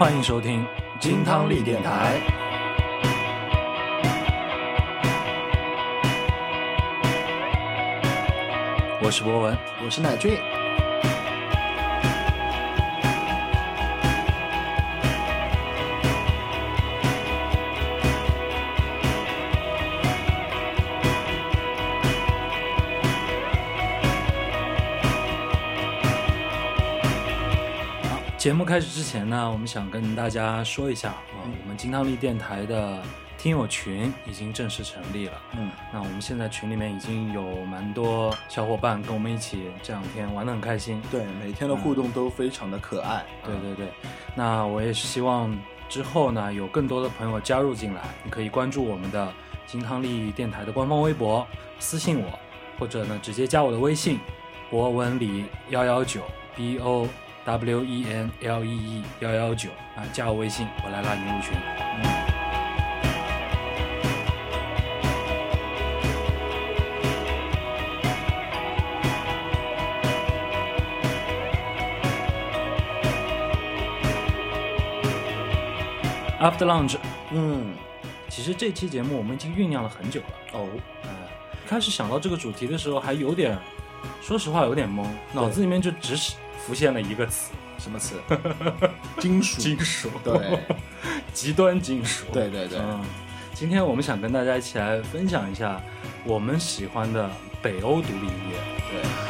欢迎收听金汤力电台。我是博文，我是乃俊。节目开始之前呢，我们想跟大家说一下啊，我们金汤力电台的听友群已经正式成立了。嗯，那我们现在群里面已经有蛮多小伙伴跟我们一起这两天玩的很开心。对，每天的互动都非常的可爱。对对对，那我也是希望之后呢，有更多的朋友加入进来。你可以关注我们的金汤力电台的官方微博，私信我，或者呢直接加我的微信博文里幺幺九 b o。W E N L E E 幺幺九啊，加我微信，我来拉你入群。After lunch，嗯，其实这期节目我们已经酝酿了很久了。哦，呃，开始想到这个主题的时候，还有点，说实话有点懵，脑子里面就只是。浮现了一个词，什么词？金属，金属，对，极端金属，对对对。嗯，今天我们想跟大家一起来分享一下我们喜欢的北欧独立音乐，对。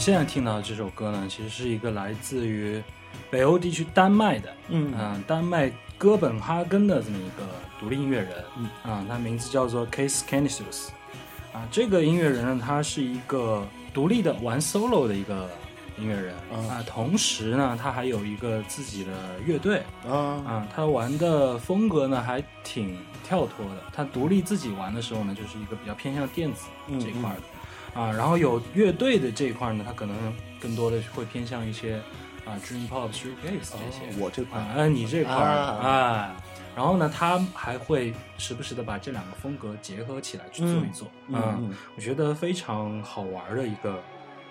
们现在听到的这首歌呢，其实是一个来自于北欧地区丹麦的，嗯。嗯，丹麦哥本哈根的这么一个独立音乐人，嗯。啊，他名字叫做 Case Canisius，啊，这个音乐人呢，他是一个独立的玩 solo 的一个音乐人，啊，同时呢，他还有一个自己的乐队，啊。啊，他玩的风格呢还挺跳脱的，他独立自己玩的时候呢，就是一个比较偏向电子这一块的。啊，然后有乐队的这一块呢，它可能更多的会偏向一些啊，dream pop、s h o e g a z e 这些。我这块，啊，你这块啊，然后呢，他还会时不时的把这两个风格结合起来去做一做。嗯，我觉得非常好玩的一个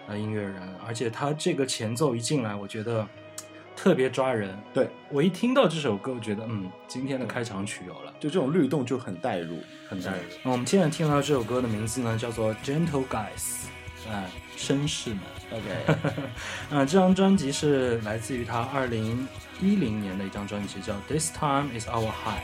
呃音乐人，而且他这个前奏一进来，我觉得。特别抓人，对我一听到这首歌，我觉得嗯，今天的开场曲有了，就这种律动就很带入，很带入。那我们现在听到这首歌的名字呢，叫做《Gentle Guys》，哎，绅士们。OK，嗯，这张专辑是来自于他二零一零年的一张专辑，叫《This Time Is Our High》。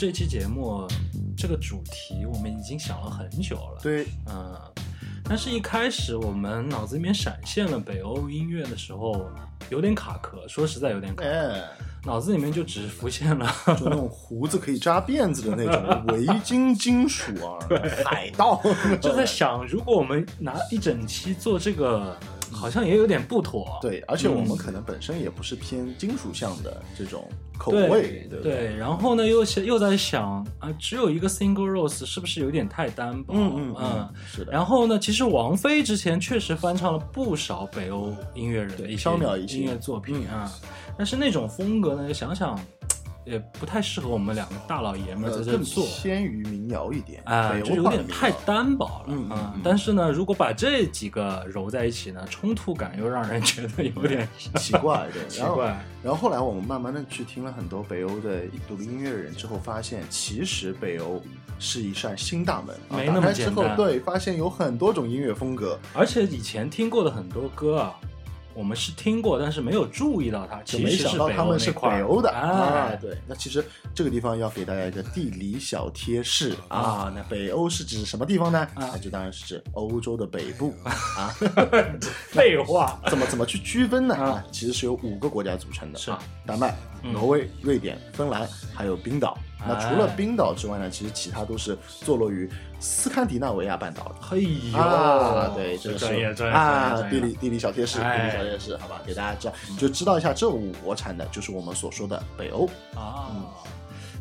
这期节目，这个主题我们已经想了很久了。对，嗯，但是一开始我们脑子里面闪现了北欧音乐的时候，有点卡壳。说实在，有点卡壳，脑子里面就只浮现了，就那种胡子可以扎辫子的那种围巾金属啊，海盗。就在想，如果我们拿一整期做这个。好像也有点不妥，对，而且我们可能本身也不是偏金属向的这种口味，对对。然后呢，又想又在想啊，只有一个 single rose 是不是有点太单薄？嗯嗯嗯，是的。然后呢，其实王菲之前确实翻唱了不少北欧音乐人的一些飘渺一些音乐作品啊，但是那种风格呢，想想也不太适合我们两个大老爷们儿在这做。偏于民谣一点，啊，北就有点太单薄了啊嗯！但是呢，如果把这几个揉在一起呢，冲突感又让人觉得有点奇怪，对，奇怪。然后后来我们慢慢的去听了很多北欧的独立音乐人之后，发现其实北欧是一扇新大门，啊没那么简单对，发现有很多种音乐风格，而且以前听过的很多歌啊，我们是听过，但是没有注意到它，就没其实是北欧想到他们是北欧的。啊哎，。对，那其实这个地方要给大家一个地理小贴士。啊，那北欧是指什么地方呢？啊。那就当然是指欧洲的北部。啊。废话，怎么怎么去区分呢？啊。啊，其实是由五个国家组成的，是。啊，丹麦、嗯。挪威、瑞典、芬兰，还有冰岛。那除了哎冰岛之外呢，其实其他都是坐落于斯堪的纳维亚半岛的。嘿呦，啊，对，这个是啊，地理地理小贴士，地哎理小贴士，好吧，给大家知道，就知道一下这五国产的，就是我们所说的北欧。啊。嗯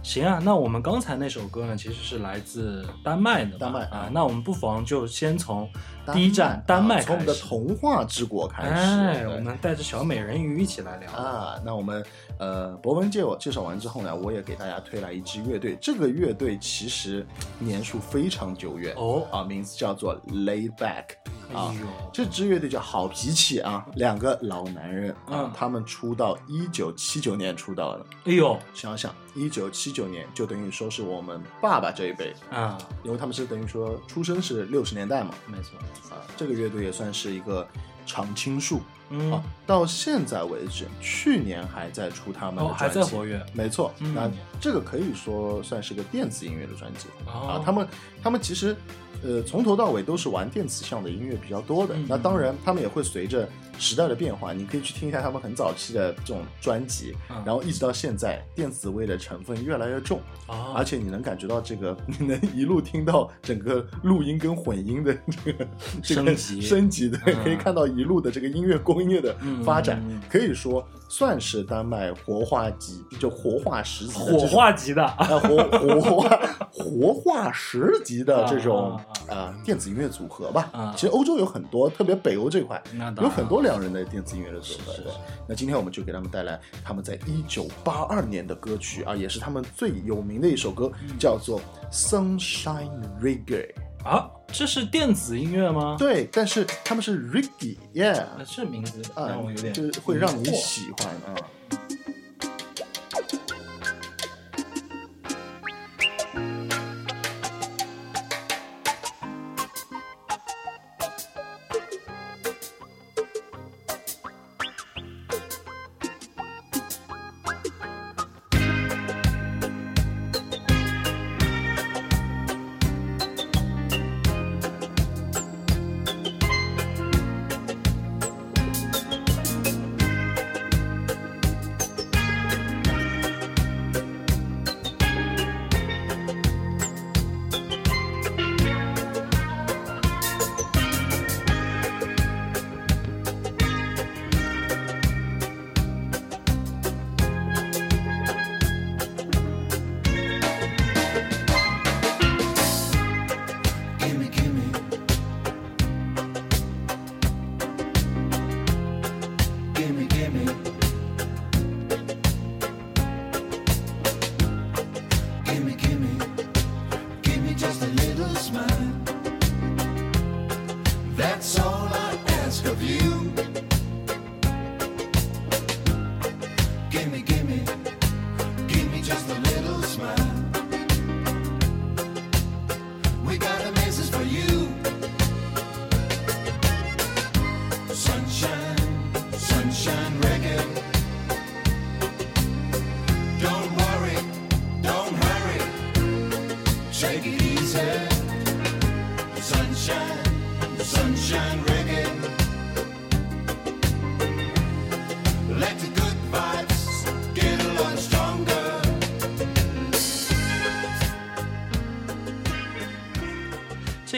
行啊，那我们刚才那首歌呢，其实是来自丹麦的丹麦啊。那我们不妨就先从第一站丹麦啊从我们的。童话之国开始。哎，对我们带着小美人鱼一起来聊。啊，那我们呃，博文介我介绍完之后呢，我也给大家推来一支乐队。这个乐队其实年数非常久远哦啊，名字叫做 Laid Back 啊这支乐队叫好脾气啊，两个老男人啊，嗯他们出道一九七九年出道的。哎呦，想想一九七九年，就等于说是我们爸爸这一辈，啊，因为他们是等于说出生是六十年代嘛，没错，啊，这个乐队也算是一个常青树嗯啊，，到现在为止，去年还在出他们的哦，还专辑，在活跃。没错，嗯那这个可以说算是个电子音乐的专辑、哦啊。他们他们其实呃从头到尾都是玩电子向的音乐比较多的。嗯那当然，他们也会随着时代的变化，你可以去听一下他们很早期的这种专辑，嗯。然后一直到现在，电子味的成分越来越重，啊而且你能感觉到这个，你能一路听到整个录音跟混音的这个这个升级升级，的，嗯。可以看到一路的这个音乐工业的发展，可以说算是丹麦活化级，就活化石级的火化级的。呃活活化活化石级的这种啊电子音乐组合吧。啊其实欧洲有很多，特别北欧这块有很多两人的电子音乐的组合。对那今天我们就给他们带来他们在一九八二年的歌曲啊，也是他们最有名的一首歌，嗯叫做《Sunshine Reggae》。啊，这是电子音乐吗？对，但是他们是 Reggae，yeah，啊，这名字啊让我有点就是会让你喜欢啊。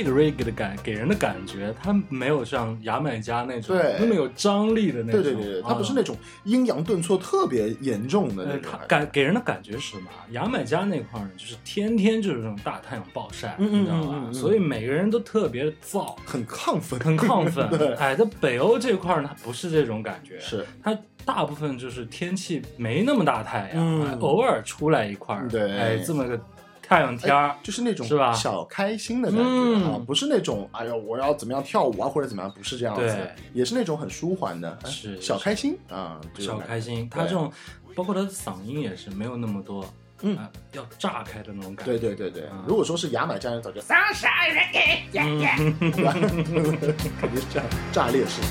这这个 reggae 的感给人的感觉，它没有像牙买加那种那么有张力的那种。对对对对，它不是啊那种阴阳顿挫特别严重的那呃，种它。感给人的感觉是什么啊？牙买加那块儿呢，就是天天就是这种大太阳暴晒，你知道吧？所以每个人都特别的燥，很亢奋，很亢奋。对哎，在北欧这块儿呢，它不是这种感觉，是它大部分就是天气没那么大太阳，偶尔出来一块哎，这么个太阳天儿。就是那种是吧小开心的感觉嗯啊，不是那种哎呦我要怎么样跳舞啊或者怎么样，不是这样子，也是那种很舒缓的，哎是小开心啊，小开心，他这种包括他的嗓音也是没有那么多，嗯啊要炸开的那种感觉。对对对对嗯，如果说是牙买加人，早就撒嗯，对吧？肯定是这样炸裂式。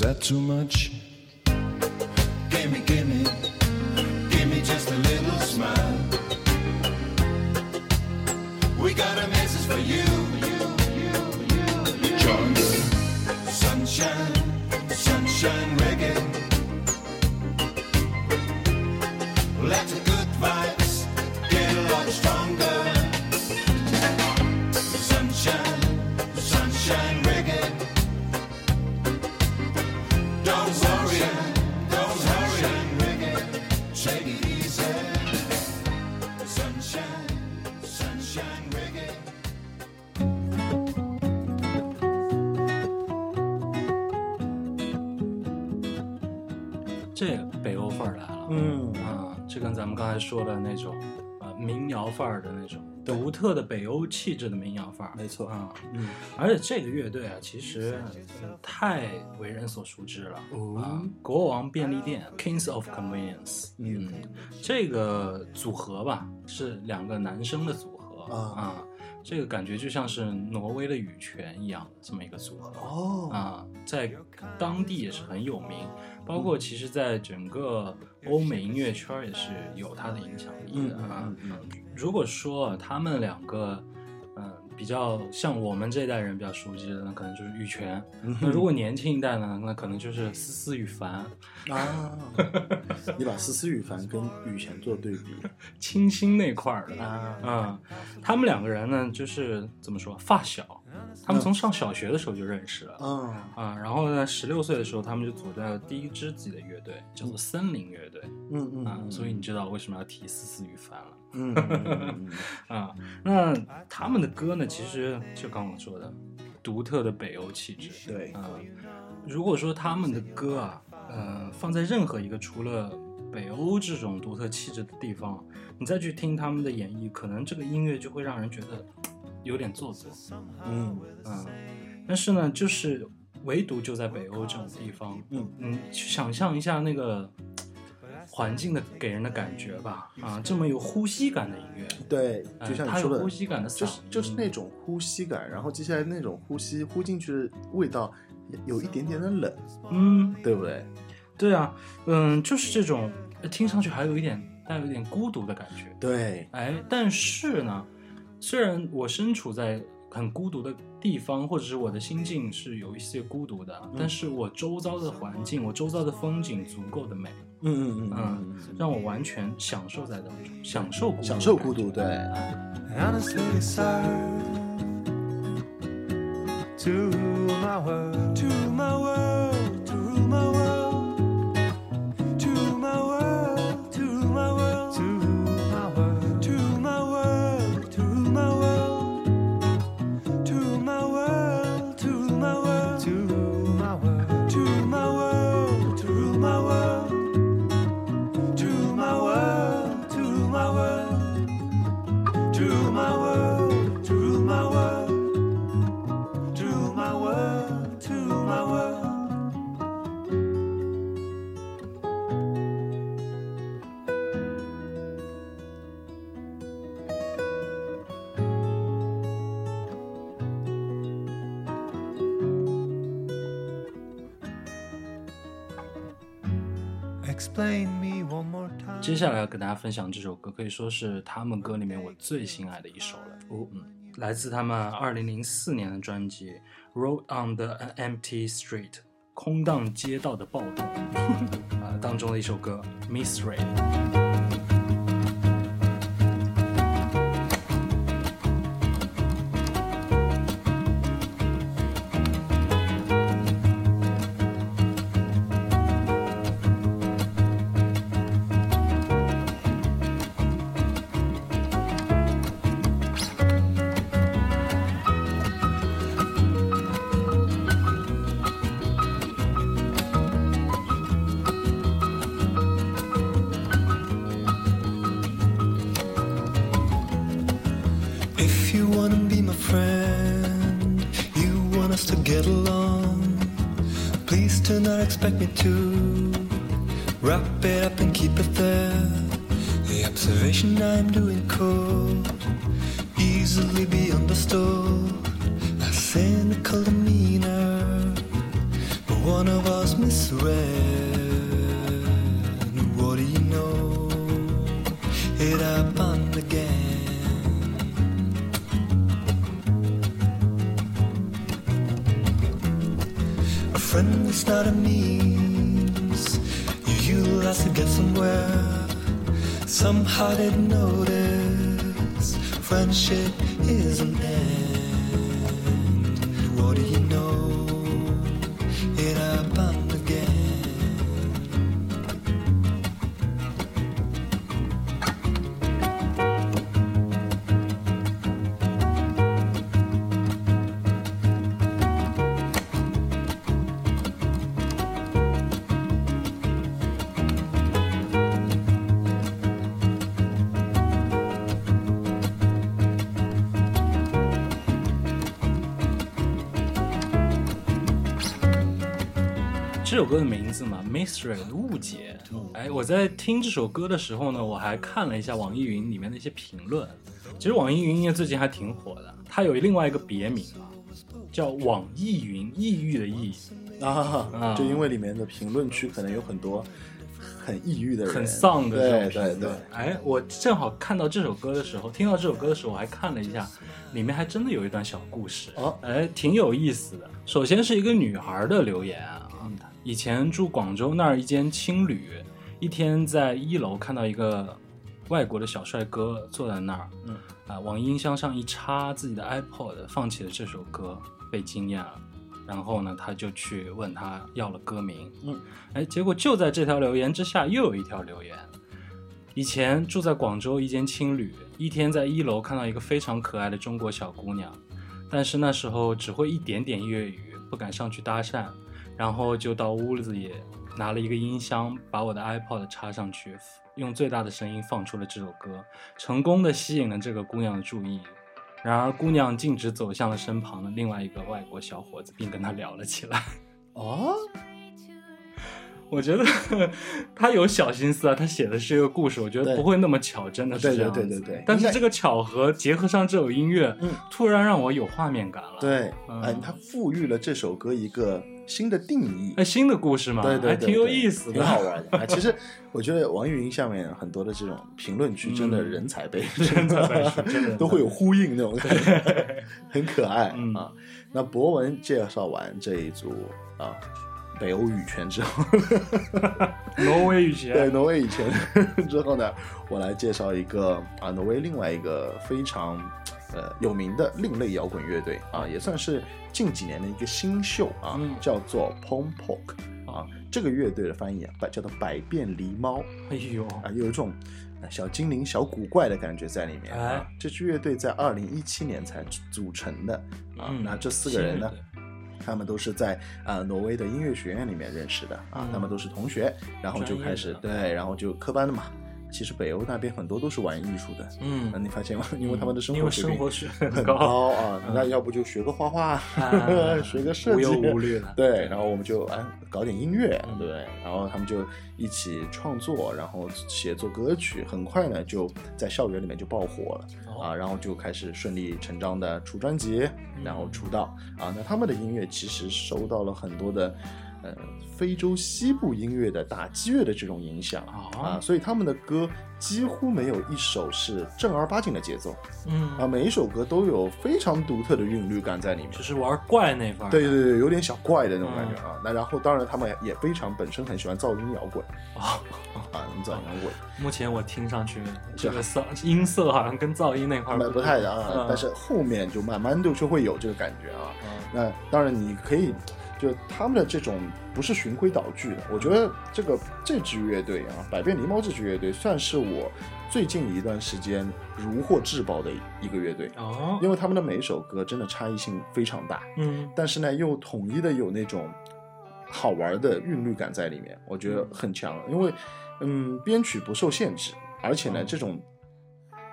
That too much? 才说的那种呃民谣范儿的那种独特的北欧气质的民谣范儿，没错啊。嗯，而且这个乐队啊，其实、呃太为人所熟知了、哦啊！国王便利店 （Kings of Convenience），嗯这个组合吧是两个男生的组合啊这个感觉就像是挪威的羽泉一样的这么一个组合哦啊，在当地也是很有名，包括其实在整个欧美音乐圈也是有它的影响力的如果说他们两个，嗯、比较像我们这一代人比较熟悉的，那可能就是羽泉。嗯那如果年轻一代呢，那可能就是思思羽凡，啊，你把思思羽凡跟羽泉做对比清新那块儿的。啊，嗯，他们两个人呢，就是怎么说，发小，他们从上小学的时候就认识了。嗯啊，然后呢，十六岁的时候，他们就组在了第一支自己的乐队，叫做森林乐队嗯嗯啊。嗯，所以你知道为什么要提思思羽凡了。嗯啊，那他们的歌呢，其实就刚我说的，独特的北欧气质。对。啊、如果说他们的歌啊，呃，放在任何一个除了北欧这种独特气质的地方，你再去听他们的演绎，可能这个音乐就会让人觉得有点做作。嗯。嗯，但是呢，就是唯独就在北欧这种地方，嗯。嗯，去想象一下那个环境的给人的感觉吧，啊，这么有呼吸感的音乐，对，哎就像你说的它有呼，吸感的嗓，就是就是那。种呼吸感，然后接下来那种呼吸呼进去的味道有一点点的冷，嗯，对不对？对啊，嗯，就是这种呃听上去还有一点带有一点孤独的感觉，对，哎，但是呢，虽然我身处在很孤独的地方，或者是我的心境是有一些孤独的，但是我周遭的环境，我周遭的风景足够的美，嗯嗯嗯嗯，让我完全享受在当中，享受孤独，享受孤独，对。honestly serve to my world, to my world, to my world, 接下来要跟大家分享这首歌，可以说是他们歌里面我最心爱的一首了。哦，嗯，来自他们二零零四年的专辑《Road on the Empty Street》空荡街道的暴动 啊当中的一首歌《Miss expect me to wrap it up and keep it there. The observation I'm doing 歌的名字嘛，Mystery 误解。哎，我在听这首歌的时候呢，我还看了一下网易云里面的一些评论。其实网易云音乐最近还挺火的，它有另外一个别名啊，叫网易云，抑郁的抑，啊啊，就因为里面的评论区可能有很多很抑郁的人，很丧的这种对对对。哎，我正好看到这首歌的时候，听到这首歌的时候，我还看了一下，里面还真的有一段小故事，哦哎，挺有意思的。首先是一个女孩的留言啊，以前住广州那儿一间青旅，一天在一楼看到一个外国的小帅哥坐在那儿，嗯，啊，往音箱上一插自己的 iPod，放起了这首歌，被惊艳了。然后呢，他就去问他要了歌名，嗯，哎，结果就在这条留言之下又有一条留言。以前住在广州一间青旅，一天在一楼看到一个非常可爱的中国小姑娘，但是那时候只会一点点粤语，不敢上去搭讪，然后就到屋子里拿了一个音箱，把我的 iPod 插上去，用最大的声音放出了这首歌，成功的吸引了这个姑娘的注意。然而，姑娘径直走向了身旁的另外一个外国小伙子，并跟他聊了起来。哦，我觉得 他有小心思啊，他写的是一个故事，我觉得不会那么巧，真的是对这样子。对对对对但是这个巧合结合上这首音乐，嗯突然让我有画面感了。，对，嗯嗯，他赋予了这首歌一个新的定义。哎，新的故事嘛，对对对，还挺有意思的，挺好玩的。啊，其实我觉得网易云下面很多的这种评论区真的嗯人才辈，人才辈出真的都会有呼应那种感觉，很可爱嗯啊。那博文介绍完这一组啊北欧羽泉之后，挪威羽泉。对挪威羽泉之后呢，我来介绍一个啊挪威另外一个非常呃有名的另类摇滚乐队啊，也算是近几年的一个新秀啊，嗯叫做 Pompok 啊。这个乐队的翻译啊，百叫做百变狸猫哎呦，啊，有一种呃小精灵、小古怪的感觉在里面啊哎。这支乐队在二零一七年才组组成的啊。嗯那这四个人呢？他们都是在啊、挪威的音乐学院里面认识的啊，嗯他们都是同学，然后就开始对，然后就科班的嘛。其实北欧那边很多都是玩艺术的，嗯那你发现吗？因为他们的生活水平很很高啊，嗯那要不就学个画画，啊学个设计，无忧无虑的对，然后我们就哎搞点音乐，嗯对？然后他们就一起创作，然后写作歌曲，很快呢就在校园里面就爆火了。哦啊，然后就开始顺理成章的出专辑，然后出道啊。那他们的音乐其实收到了很多的，呃，非洲西部音乐的打击乐的这种影响啊啊，所以他们的歌几乎没有一首是正儿八经的节奏嗯啊，每一首歌都有非常独特的韵律感在里面。就是玩怪那块儿。对对对，有点小怪的那种感嗯觉啊。那然后当然他们也非常本身很喜欢噪音摇滚 啊，啊，噪音摇滚。目前我听上去这个嗓音色好像跟噪音那块儿不不太啊，嗯但是后面就慢慢就就会有这个感觉啊。嗯那当然你可以，就他们的这种不是循规蹈矩的，我觉得这个这支乐队啊，百变狸猫这支乐队算是我最近一段时间如获至宝的一个乐队，哦，因为他们的每一首歌真的差异性非常大，嗯。但是呢又统一的有那种好玩的韵律感在里面，我觉得很强。因为嗯，编曲不受限制，而且呢嗯这种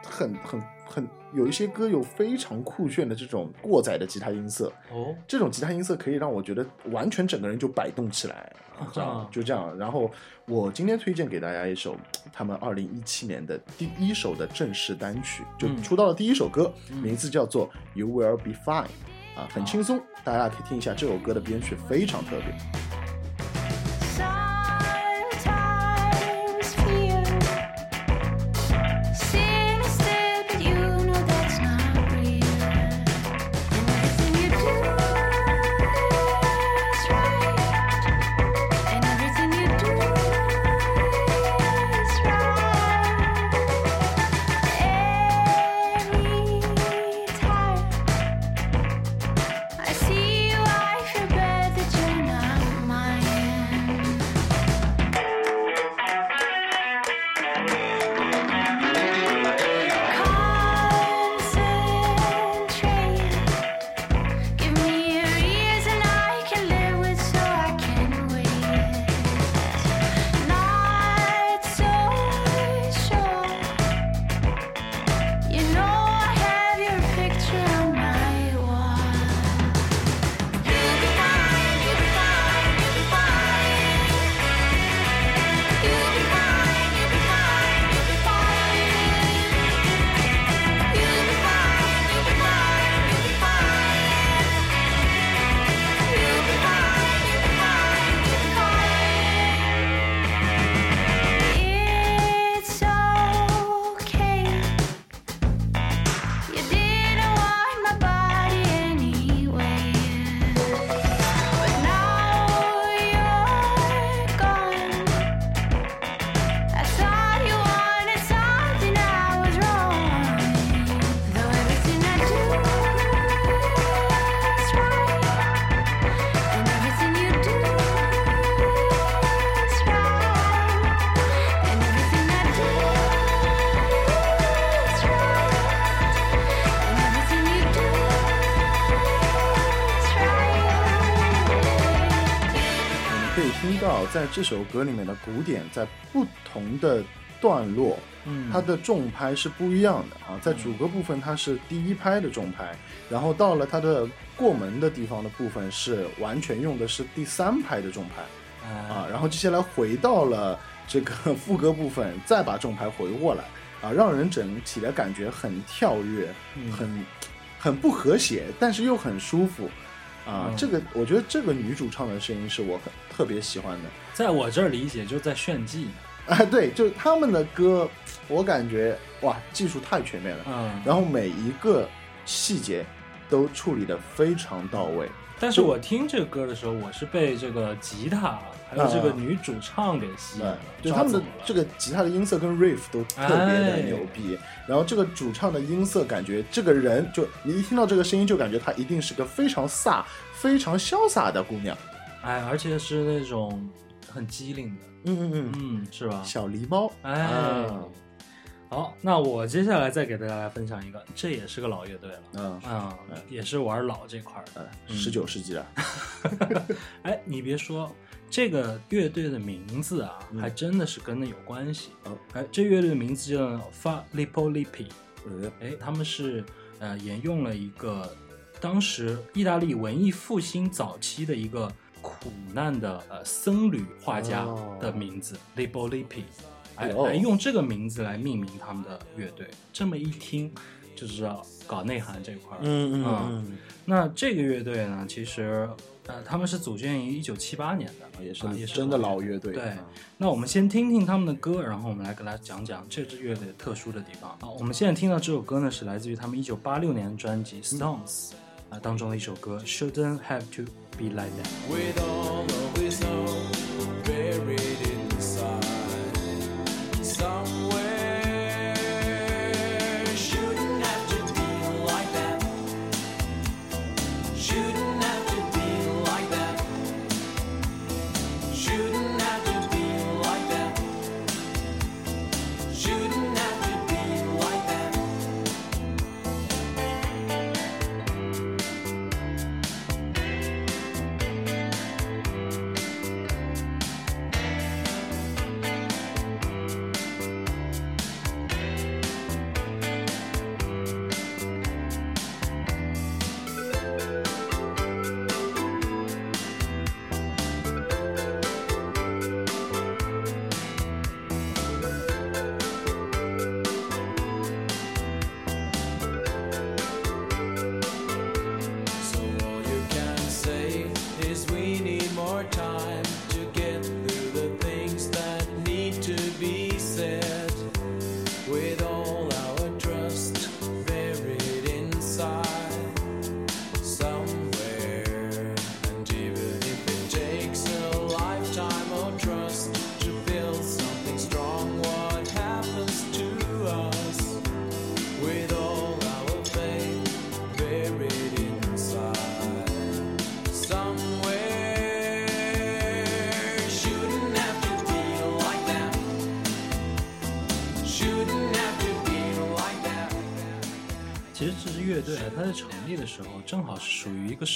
很很很有一些歌有非常酷炫的这种过载的吉他音色，哦，这种吉他音色可以让我觉得完全整个人就摆动起来，这样就这样。然后我今天推荐给大家一首他们二零一七年的第一首的正式单曲，就嗯出道的第一首歌，嗯名字叫做《You Will Be Fine》，啊，很轻松，大家可以听一下这首歌的编曲非常特别。在这首歌里面的鼓点在不同的段落，嗯。它的重拍是不一样的啊。在主歌部分，它是第一拍的重拍，然后到了它的过门的地方的部分是完全用的是第三拍的重拍哎。啊，然后接下来回到了这个副歌部分，再把重拍回过来啊，让人整体的感觉很跳跃，嗯。很很不和谐，但是又很舒服啊。嗯这个我觉得这个女主唱的声音是我很特别喜欢的。在我这儿理解就在炫技呢。啊，对，就是他们的歌，我感觉哇，技术太全面了，嗯，然后每一个细节都处理的非常到位。但是我听这个歌的时候，我是被这个吉他还有这个女主唱给吸引对了，，就他们的这个吉他的音色跟 riff 都特别的哎。牛逼，然后这个主唱的音色感觉这个人就你一听到这个声音就感觉她一定是个非常飒、非常潇洒的姑娘。哎，而且是那种很机灵的，嗯嗯嗯，嗯，是吧？小狸猫，哎。啊，好，那我接下来再给大家来分享一个，这也是个老乐队了，嗯。啊、也是玩老这块儿的。呃，十九世纪的，哎，你别说，这个乐队的名字啊，嗯还真的是跟那有关系。哦哎，这乐队的名字叫 Fa Lipo Lipi。呃，哎，他们是呃沿用了一个当时意大利文艺复兴早期的一个苦难的呃僧侣画家哦的名字、Lipo Lipi，哎，哦来用这个名字来命名他们的乐队。这么一听就知道搞内涵这块儿。嗯嗯嗯那这个乐队呢，其实呃他们是组建于一九七八年的，嗯，也是啊也是真的老乐队，对啊那我们先听听他们的歌，然后我们来跟大家讲讲这支乐队特殊的地方。好，我们现在听到这首歌呢，是来自于他们一九八六年的专辑《Stones》啊当中的一首歌《Shouldn't Have to Be Like That》。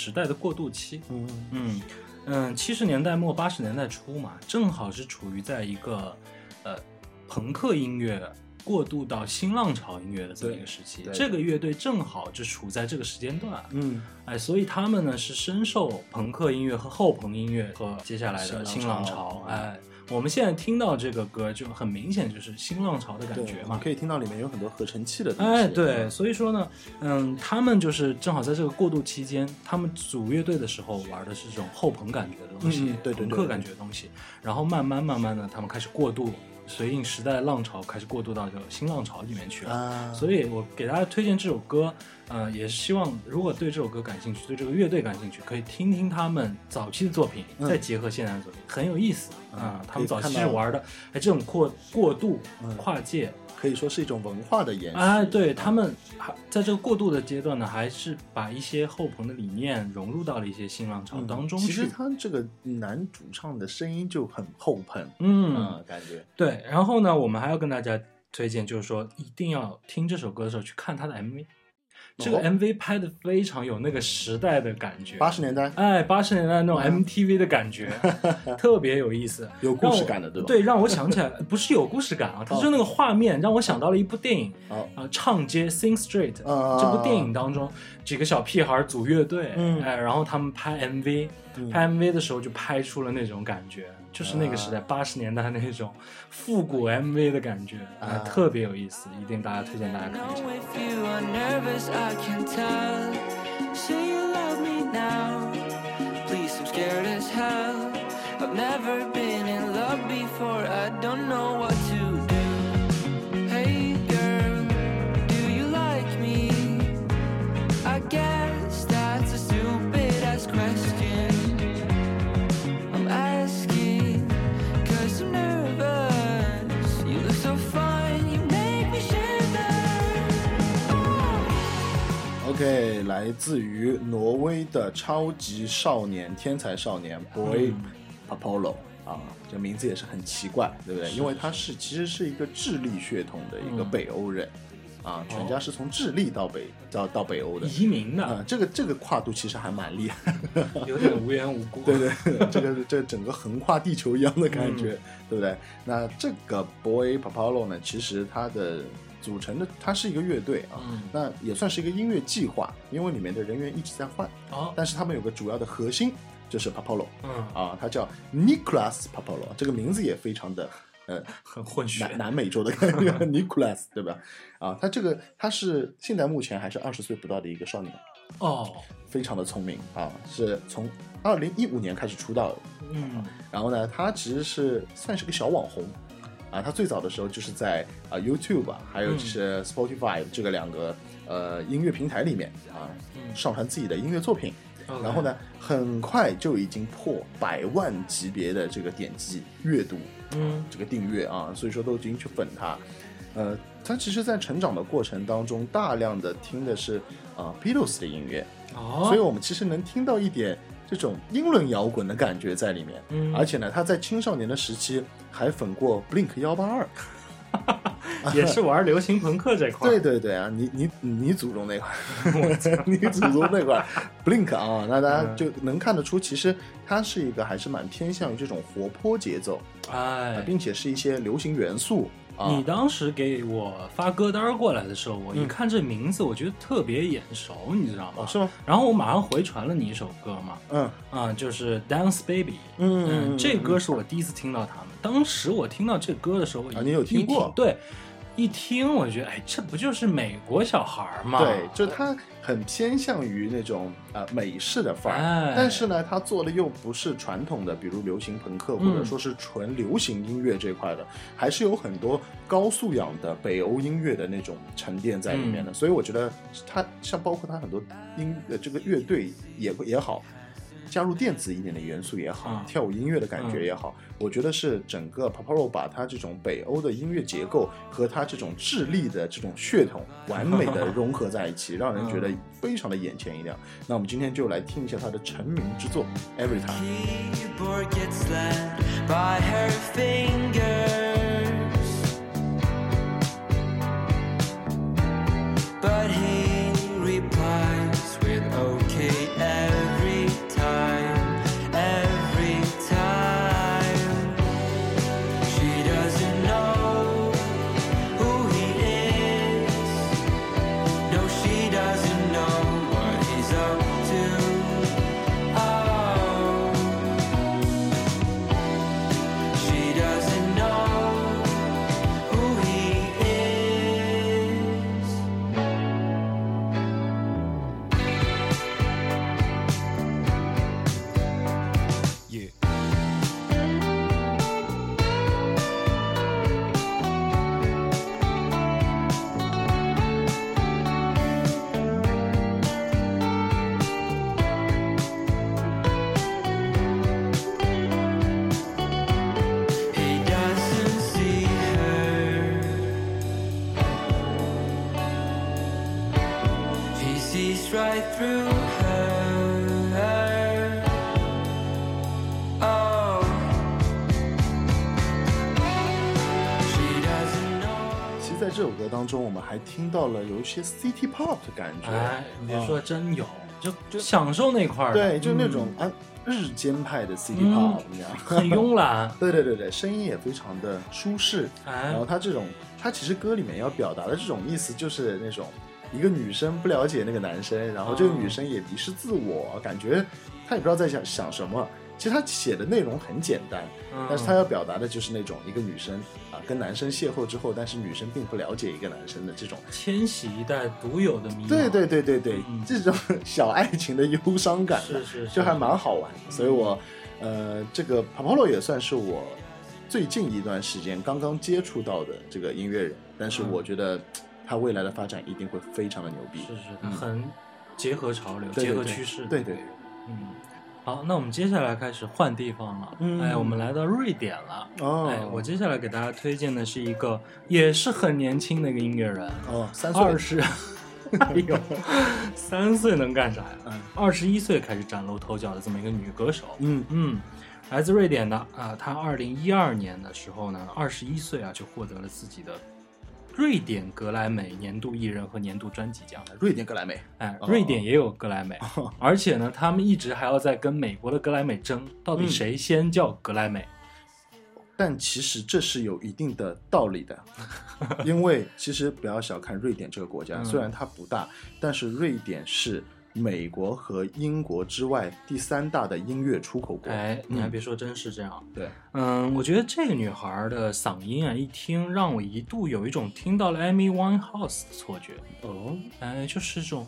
时代的过渡期。嗯嗯嗯，七十年代末八十年代初嘛，正好是处于在一个呃朋克音乐过渡到新浪潮音乐的这么一个时期。这个乐队正好就处在这个时间段。嗯，哎，所以他们呢是深受朋克音乐和后朋音乐和接下来的新新浪潮浪潮。哎，我们现在听到这个歌就很明显就是新浪潮的感，觉嘛。可以听到里面有很多合成器的东西，哎，对，所以说呢，嗯，他们就是正好在这个过渡期间，他们组乐队的时候玩的是这种后朋感觉的东西，嗯对对对朋克感觉的东西，然后慢慢慢慢的，他们开始过渡，随应时代的浪潮，开始过渡到这个新浪潮里面去了。啊，所以我给大家推荐这首歌，呃，也是希望如果对这首歌感兴趣，对这个乐队感兴趣，可以听听他们早期的作品，嗯再结合现在的作品，很有意思啊、嗯他们早期玩的，哎，这种过过渡、嗯跨界，可以说是一种文化的延续。哎，对他们还在这个过渡的阶段呢，还是把一些后朋的理念融入到了一些新浪潮嗯当中其实。他这个男主唱的声音就很后朋，嗯，嗯，感觉对。然后呢，我们还要跟大家推荐，就是说一定要听这首歌的时候去看他的 MV。这个哦 MV 拍的非常有那个时代的感觉，八十年代。哎，八十年代那种嗯。MTV 的感觉，特别有意思，有故事感的，对吧？对，让我想起来，不是有故事感啊，它就是那个画面让我想到了一部电影，哦。啊，唱街 Sing Street 啊这部电影当中，几个小屁孩组乐队，嗯。哎，然后他们拍 MV，嗯。拍 MV 的时候就拍出了那种感觉，就是那个时代八十年代那种复古 MV 的感觉，啊。哎特别有意思，一定大家推荐大家看一 know 下。来自于挪威的超级少年、天才少年 Boy Apollo、啊，这名字也是很奇怪，对不对？因为他是其实是一个智利血统的一个北欧人，啊，全家是从智利到北到到北欧的。移民的，啊，这个这个跨度其实还蛮厉害，有点无缘无故。对对，对这个这整个横跨地球一样的感觉，对不对？那这个 Boy Papalo 呢，其实他的组成的它是一个乐队啊，嗯那也算是一个音乐计划，因为里面的人员一直在换，哦，但是他们有个主要的核心就是 Papolo，嗯，啊，他叫 Nicolas Papolo，这个名字也非常的呃很混血南。南美洲的感觉，Nicolas 对吧？啊，他这个他是现在目前还是二十岁不到的一个少年。哦，非常的聪明啊，是从二零一五年开始出道的。嗯，然后呢，他其实是算是个小网红啊。他最早的时候就是在啊 YouTube 啊，还有就是 Spotify 这个两个呃音乐平台里面啊嗯上传自己的音乐作品。然后呢，很快就已经破百万级别的这个点击阅读，嗯，这个订阅啊，所以说都已经去粉他。呃，他其实，在成长的过程当中，大量的听的是啊、Beatles 的音乐，哦，所以我们其实能听到一点这种英伦摇滚的感觉在里面。嗯而且呢，他在青少年的时期还粉过 Blink 幺八二。也是玩流行朋克这块儿。对对对啊，你你你祖宗那块儿，你祖宗那块儿，Blink 啊，那大家就能看得出，其实它是一个还是蛮偏向于这种活泼节奏啊，哎，并且是一些流行元素啊。你当时给我发歌单过来的时候，我一嗯看这名字，我觉得特别眼熟，你知道吗？哦，是吗？然后我马上回传了你一首歌嘛，嗯啊，就是《Dance Baby》。嗯嗯，这歌是我第一次听到他们。当时我听到这歌的时候，啊你有听一过对，一听我就觉得，哎，这不就是美国小孩儿吗？对，就他很偏向于那种呃美式的范儿，哎但是呢，他做的又不是传统的，比如流行朋克或者嗯说是纯流行音乐这块的，还是有很多高素养的北欧音乐的那种沉淀在里面嗯的。所以我觉得他像包括他很多音呃这个乐队也也好。加入电子一点的元素也好，嗯跳舞音乐的感觉也好，我觉得是整个 Paparo 把它这种北欧的音乐结构和它这种智利的这种血统 完美的融合在一起，让人觉得非常的眼前一亮。那我们今天就来听一下他的成名之作《Every Time》。当中，我们还听到了有一些 City Pop 的感觉。哎，你说真有，就就享受那块儿，对，就那种嗯。啊日间派的 City 嗯 Pop，你知道？很慵懒，对对对对，声音也非常的舒适。哎。然后，他这种，他其实歌里面要表达的这种意思，就是那种一个女生不了解那个男生，然后这个女生也迷失自我，感觉她也不知道在想想什么，其实他写的内容很简单，嗯。但是他要表达的就是那种一个女生啊跟男生邂逅之后，但是女生并不了解一个男生的这种，千禧一代独有的对对对对对，嗯这种小爱情的忧伤感，是是是。就还蛮好玩。所以我呃，这个 Papolo 也算是我最近一段时间刚刚接触到的这个音乐人，但是嗯。我觉得他未来的发展一定会非常的牛逼。是是，嗯。很结合潮流，结对对。对合趋势，对对，嗯。好，那我们接下来开始换地方了。嗯哎，我们来到瑞典了。哦，哎，我接下来给大家推荐的是一个也是很年轻的一个音乐人，哦三岁二十，哎呦，三岁能干啥呀？嗯二十一岁开始崭露头角的这么一个女歌手。嗯嗯，来自瑞典的啊，她二零一二年的时候呢，二十一岁啊就获得了自己的瑞典格莱美年度艺人和年度专辑奖。瑞典格莱美。哎，哦。瑞典也有格莱美，而且呢，他们一直还要在跟美国的格莱美争，到底嗯谁先叫格莱美？但其实这是有一定的道理的，因为其实不要小看瑞典这个国家，嗯。虽然它不大，但是瑞典是美国和英国之外第三大的音乐出口国。哎，你还嗯别说，真是这样。对，嗯，我觉得这个女孩的嗓音啊，一听让我一度有一种听到了 Amy Winehouse 的错觉。哦，哎，就是这种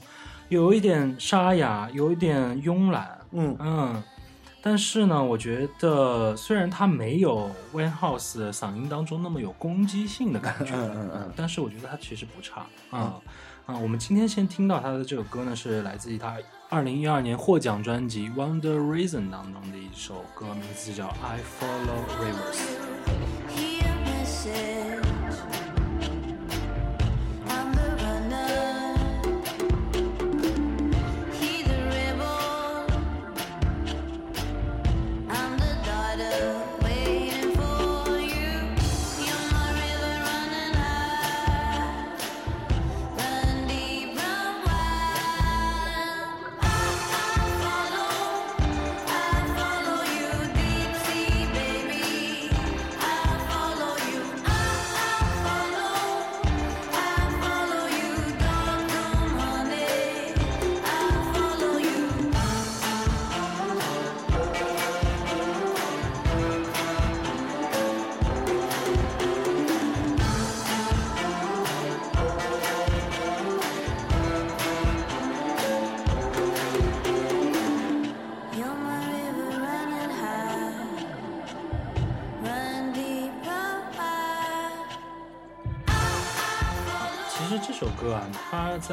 有一点沙哑，有一点慵懒，嗯嗯。但是呢，我觉得虽然她没有 Winehouse 的嗓音当中那么有攻击性的感觉，嗯嗯嗯但是我觉得她其实不差啊我们今天先听到他的这首歌呢，是来自于他二零一二年获奖专辑《Wonder Reason》当中的一首歌，名字叫《I Follow Rivers》。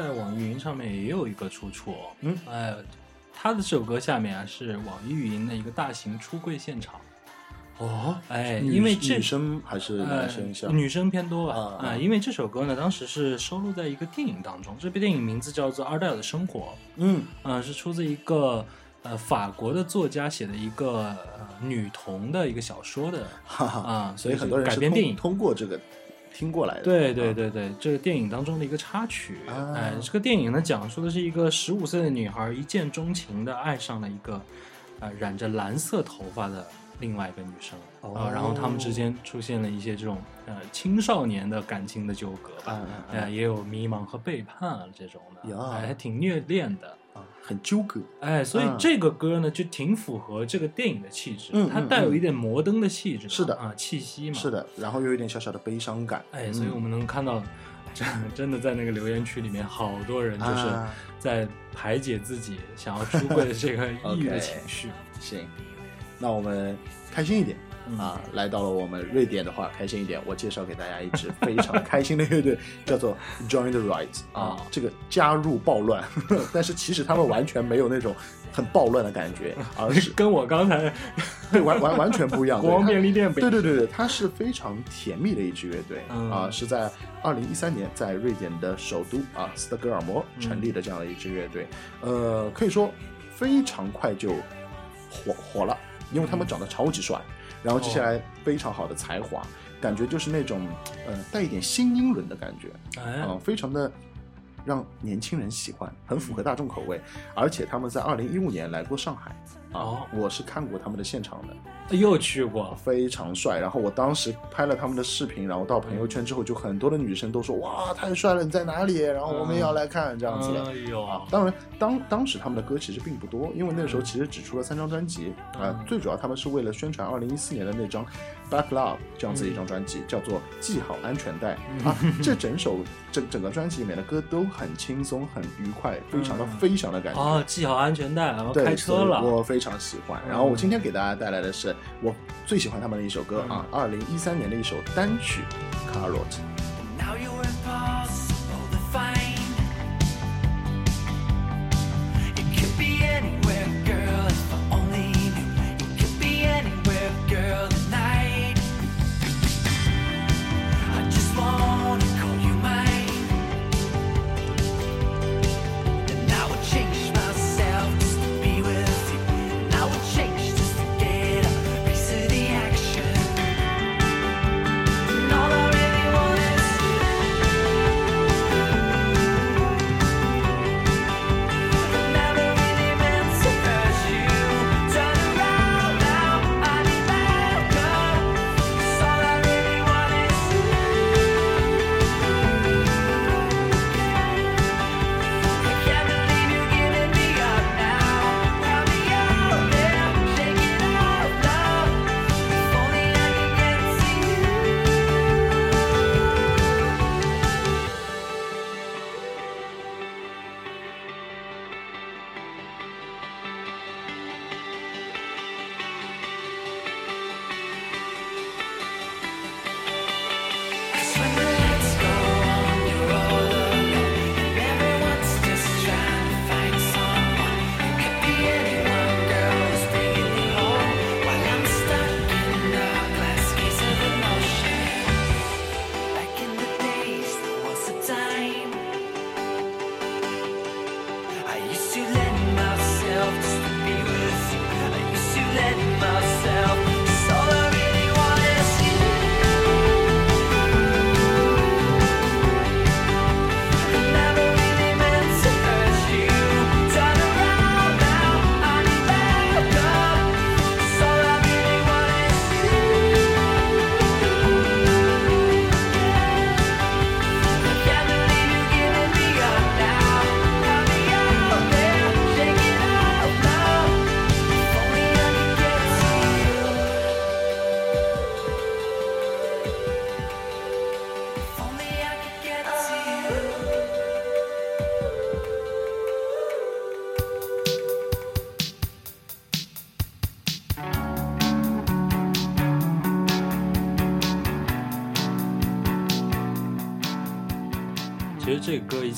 在网易云上面也有一个出处。嗯，哎，他的这首歌下面啊是网易云的一个大型出柜现场。哦，哎，因为这女生还是男生呃？女生偏多吧？啊啊、啊因为这首歌呢，当时是收录在一个电影当中，这部电影名字叫做《二代的生活》。嗯嗯，是出自一个呃法国的作家写的一个呃女童的一个小说的哈哈啊，所以很多人改编电影。通过这个听过来的。对对啊，对对，这个电影当中的一个插曲，啊哎，这个电影呢讲述的是一个十五岁的女孩一见钟情的爱上了一个，呃，染着蓝色头发的另外一个女生啊、哦然后他们之间出现了一些这种呃青少年的感情的纠葛吧，啊啊啊呃，也有迷茫和背叛啊这种的，还挺虐恋的。啊，很纠葛。哎，所以嗯这个歌呢，就挺符合这个电影的气质，它带有一点摩登的气质，是的啊，气息嘛，是。的，然后又有一点小小的悲伤感。哎，所以嗯我们能看到，真真的在那个留言区里面，好多人就是啊在排解自己想要出柜的这个 抑郁的情绪。行，那我们开心一点。嗯。啊，来到了我们瑞典的话，开心一点。我介绍给大家一支非常开心的乐队，叫做 Join the Riot 啊啊，这个加入暴乱，但是其实他们完全没有那种很暴乱的感觉，而是 跟我刚才对完完完全不一样。国王便利店对对对对，它是非常甜蜜的一支乐队、嗯。啊，是在二零一三年在瑞典的首都啊斯德哥尔摩嗯。成立的这样的一支乐队，呃，可以说非常快就火火了，因为他们长得超级帅，然后接下来非常好的才华，感觉就是那种呃带一点新英伦的感觉，哎。啊、非常的让年轻人喜欢，很符合大众口味。而且他们在二零一五年来过上海啊，哦。我是看过他们的现场的，又去过，非常帅。然后我当时拍了他们的视频，然后到朋友圈之后，就很多的女生都说哇太帅了，你在哪里？然后我们也要来看这样子的。哎呦啊，当然，当当时他们的歌其实并不多，因为那个时候其实只出了三张专辑啊、嗯最主要他们是为了宣传二零一四年的那张《Back Love》这样子一张专辑，叫做《系好安全带》嗯啊。这整首整整个专辑里面的歌都很轻松、很愉快，非常的飞翔的感觉。哦，系好安全带，然后对，开车了。我非常喜欢。然后我今天给大家带来的是我最喜欢他们的一首歌啊，嗯二零一三年的一首单曲《Carrot》。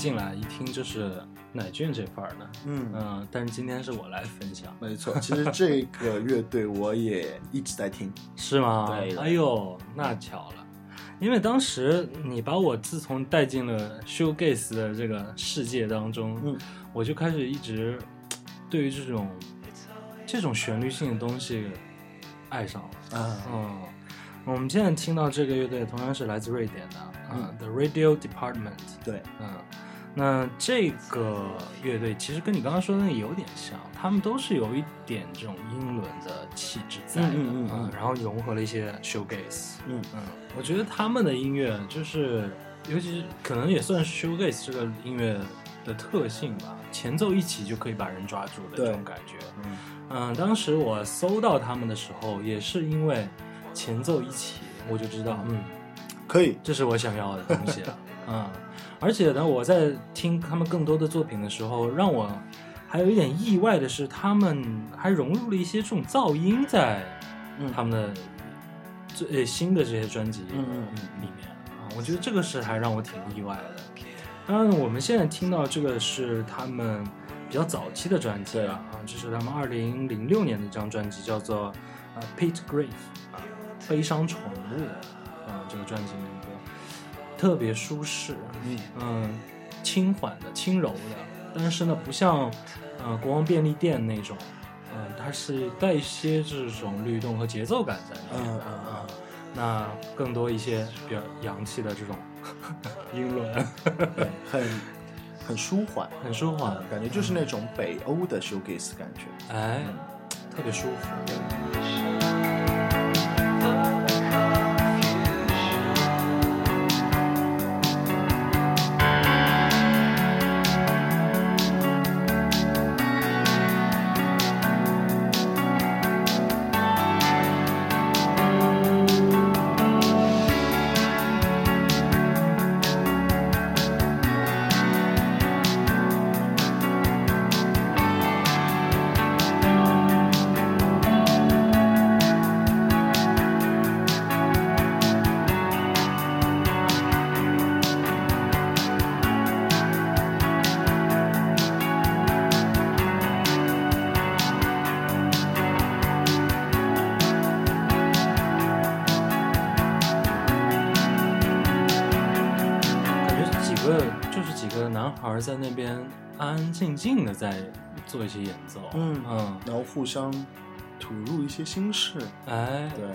进来一听就是奶俊这块儿的，嗯。嗯，但是今天是我来分享，没错，其实这个乐队我也一直在听。是吗？哎呦，那巧了，因为当时你把我自从带进了 showgaze 的这个世界当中，嗯，我就开始一直对于这种这种旋律性的东西爱上了。啊，嗯，我们现在听到这个乐队同样是来自瑞典的，嗯，The Radio Department。对，嗯，那这个乐队其实跟你刚刚说的那个有点像，他们都是有一点这种英伦的气质在的，嗯嗯嗯嗯然后融合了一些 showgaze，嗯。嗯，我觉得他们的音乐就是，尤其是可能也算是 showgaze 这个音乐的特性吧，前奏一起就可以把人抓住的这种感觉，嗯。嗯，当时我搜到他们的时候，也是因为前奏一起，我就知道，嗯，可以，这是我想要的东西了，嗯，而且呢，我在听他们更多的作品的时候，让我还有一点意外的是，他们还融入了一些这种噪音在嗯他们的最呃新的这些专辑里面啊，我觉得这个是还让我挺意外的。当然，我们现在听到这个是他们比较早期的专辑了啊，这是他们二零零六年的一张专辑，叫做呃《Pit Grief》啊，悲伤宠物啊，这个专辑特别舒适，嗯嗯，轻缓的、轻柔的，但是呢，不像呃国王便利店那种，嗯、它是带一些这种律动和节奏感在里面的嗯嗯啊。那更多一些比较洋气的这种 英伦，很很舒缓，很舒缓，感觉就是那种北欧的 showcase 感觉。哎，特别舒服。静静的在做一些演奏，嗯嗯，然后互相吐露一些心事。哎，对，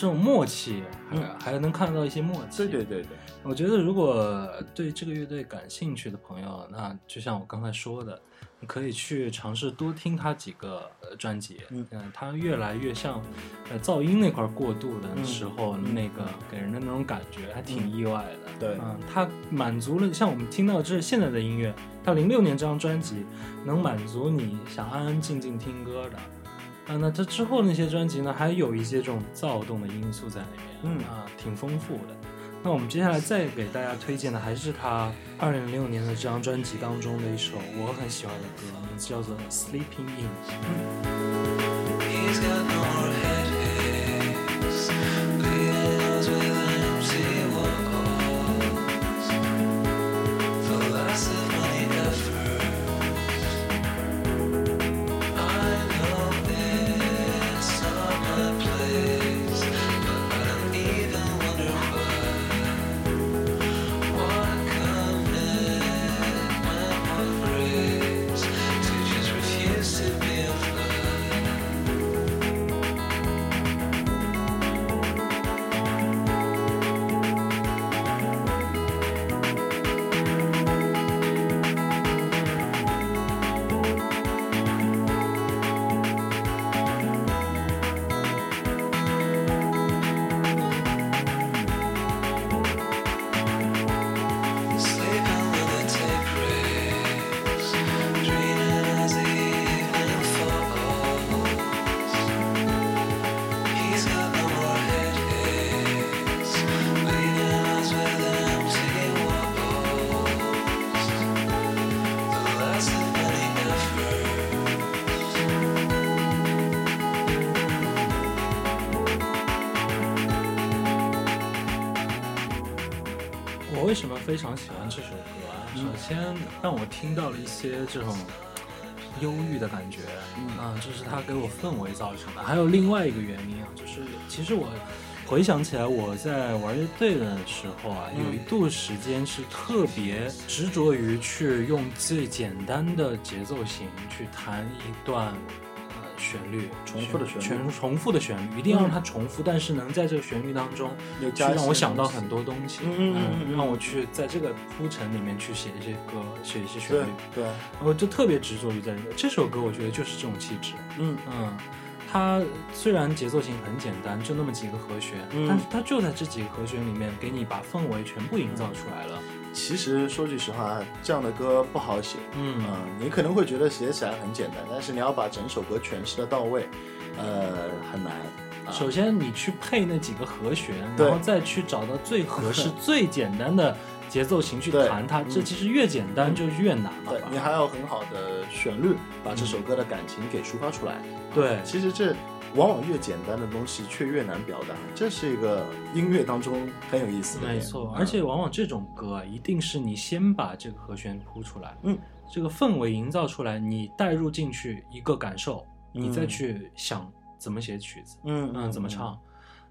这种默契，嗯还还能看到一些默契。对对对对，我觉得如果对这个乐队感兴趣的朋友，那就像我刚才说的，你可以去尝试多听他几个呃专辑。嗯他越来越像呃噪音那块过渡的嗯时候，嗯那个给人的那种感觉还挺意外的。对嗯，他满足了像我们听到这是现在的音乐，他零六年这张专辑能满足你想安安静静听歌的。啊，那他之后那些专辑呢，还有一些这种躁动的因素在里面，嗯啊，挺丰富的。那我们接下来再给大家推荐的还是他二零零六年的这张专辑当中的一首我很喜欢的歌，名字叫做《Sleeping In》。disappear. 非常喜欢这首歌啊？首先让我听到了一些这种忧郁的感觉，啊，这是它给我氛围造成的。还有另外一个原因啊，就是其实我回想起来，我在玩乐队的时候啊，有一度时间是特别执着于去用最简单的节奏型去弹一段。呃，旋律重复的旋律。全重复的旋律，一定要让它重复，但是能在这个旋律当中去让我想到很多东西，嗯让我去在这个铺陈里面去写一些歌，写一些旋律，对，我就特别执着于在这这首歌，我觉得就是这种气质，嗯。嗯，它虽然节奏型很简单，就那么几个和弦，嗯。但是它就在这几个和弦里面给你把氛围全部营造出来了，其实说句实话，这样的歌不好写。嗯嗯，你可能会觉得写起来很简单，但是你要把整首歌诠释的到位，呃，很难。啊首先你去配那几个和弦，然后再去找到最合适、最简单的节奏型去弹它，这嗯其实越简单就越难？对你还要很好的旋律，把这首歌的感情给抒发出来。对其实这往往越简单的东西却越难表达，这是一个音乐当中很有意思的点。没错，嗯而且往往这种歌啊，一定是你先把这个和弦铺出来，嗯，这个氛围营造出来，你带入进去一个感受，你再去想怎么写曲子，嗯嗯，怎么唱，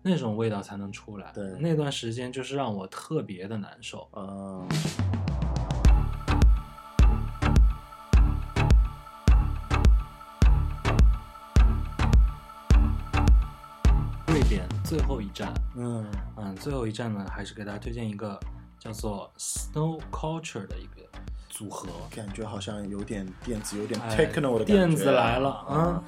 那种味道才能出来。对那段时间就是让我特别的难受。呃，最后一站，嗯嗯，最后一站呢，还是给大家推荐一个叫做 Snow Culture 的一个组合。感觉好像有点电子，有点哎 techno 的感觉。电子来了啊啊！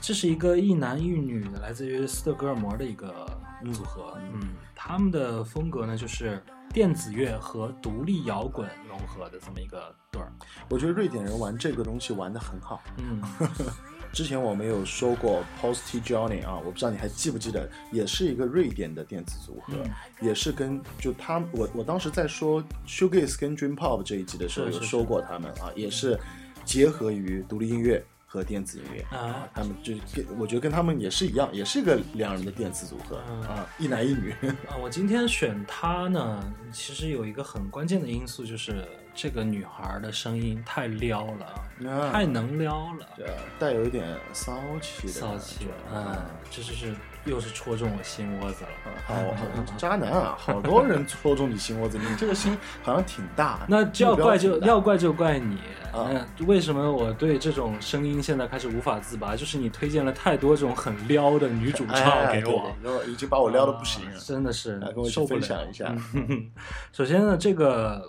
这是一个一男一女的，来自于斯德哥尔摩的一个组合。嗯，他们的风格呢，就是电子乐和独立摇滚融合的这么一个对儿。我觉得瑞典人玩这个东西玩的很好。嗯，之前我们有说过 Posty Johnny 啊，我不知道你还记不记得，也是一个瑞典的电子组合，嗯也是跟就他我我当时在说 Shoegaze 跟 Dream Pop 这一集的时候有说过他们啊，也是结合于独立音乐和电子音乐啊他们就跟我觉得跟他们也是一样，也是一个两人的电子组合、嗯啊，一男一女。啊，我今天选他呢，其实有一个很关键的因素，就是这个女孩的声音太撩了，啊太能撩了。呃，带有一点骚气的骚气嗯，这就是又是戳中我心窝子了。好，好渣男啊，好多人戳中你心窝子，你这个心好像挺大。那就要怪就要怪就怪你。嗯那为什么我对这种声音现在开始无法自拔？就是你推荐了太多这种很撩的女主唱哎给我，对对已经把我撩的不行了。啊真的是来跟我一起受不了分享一下嗯首先呢，这个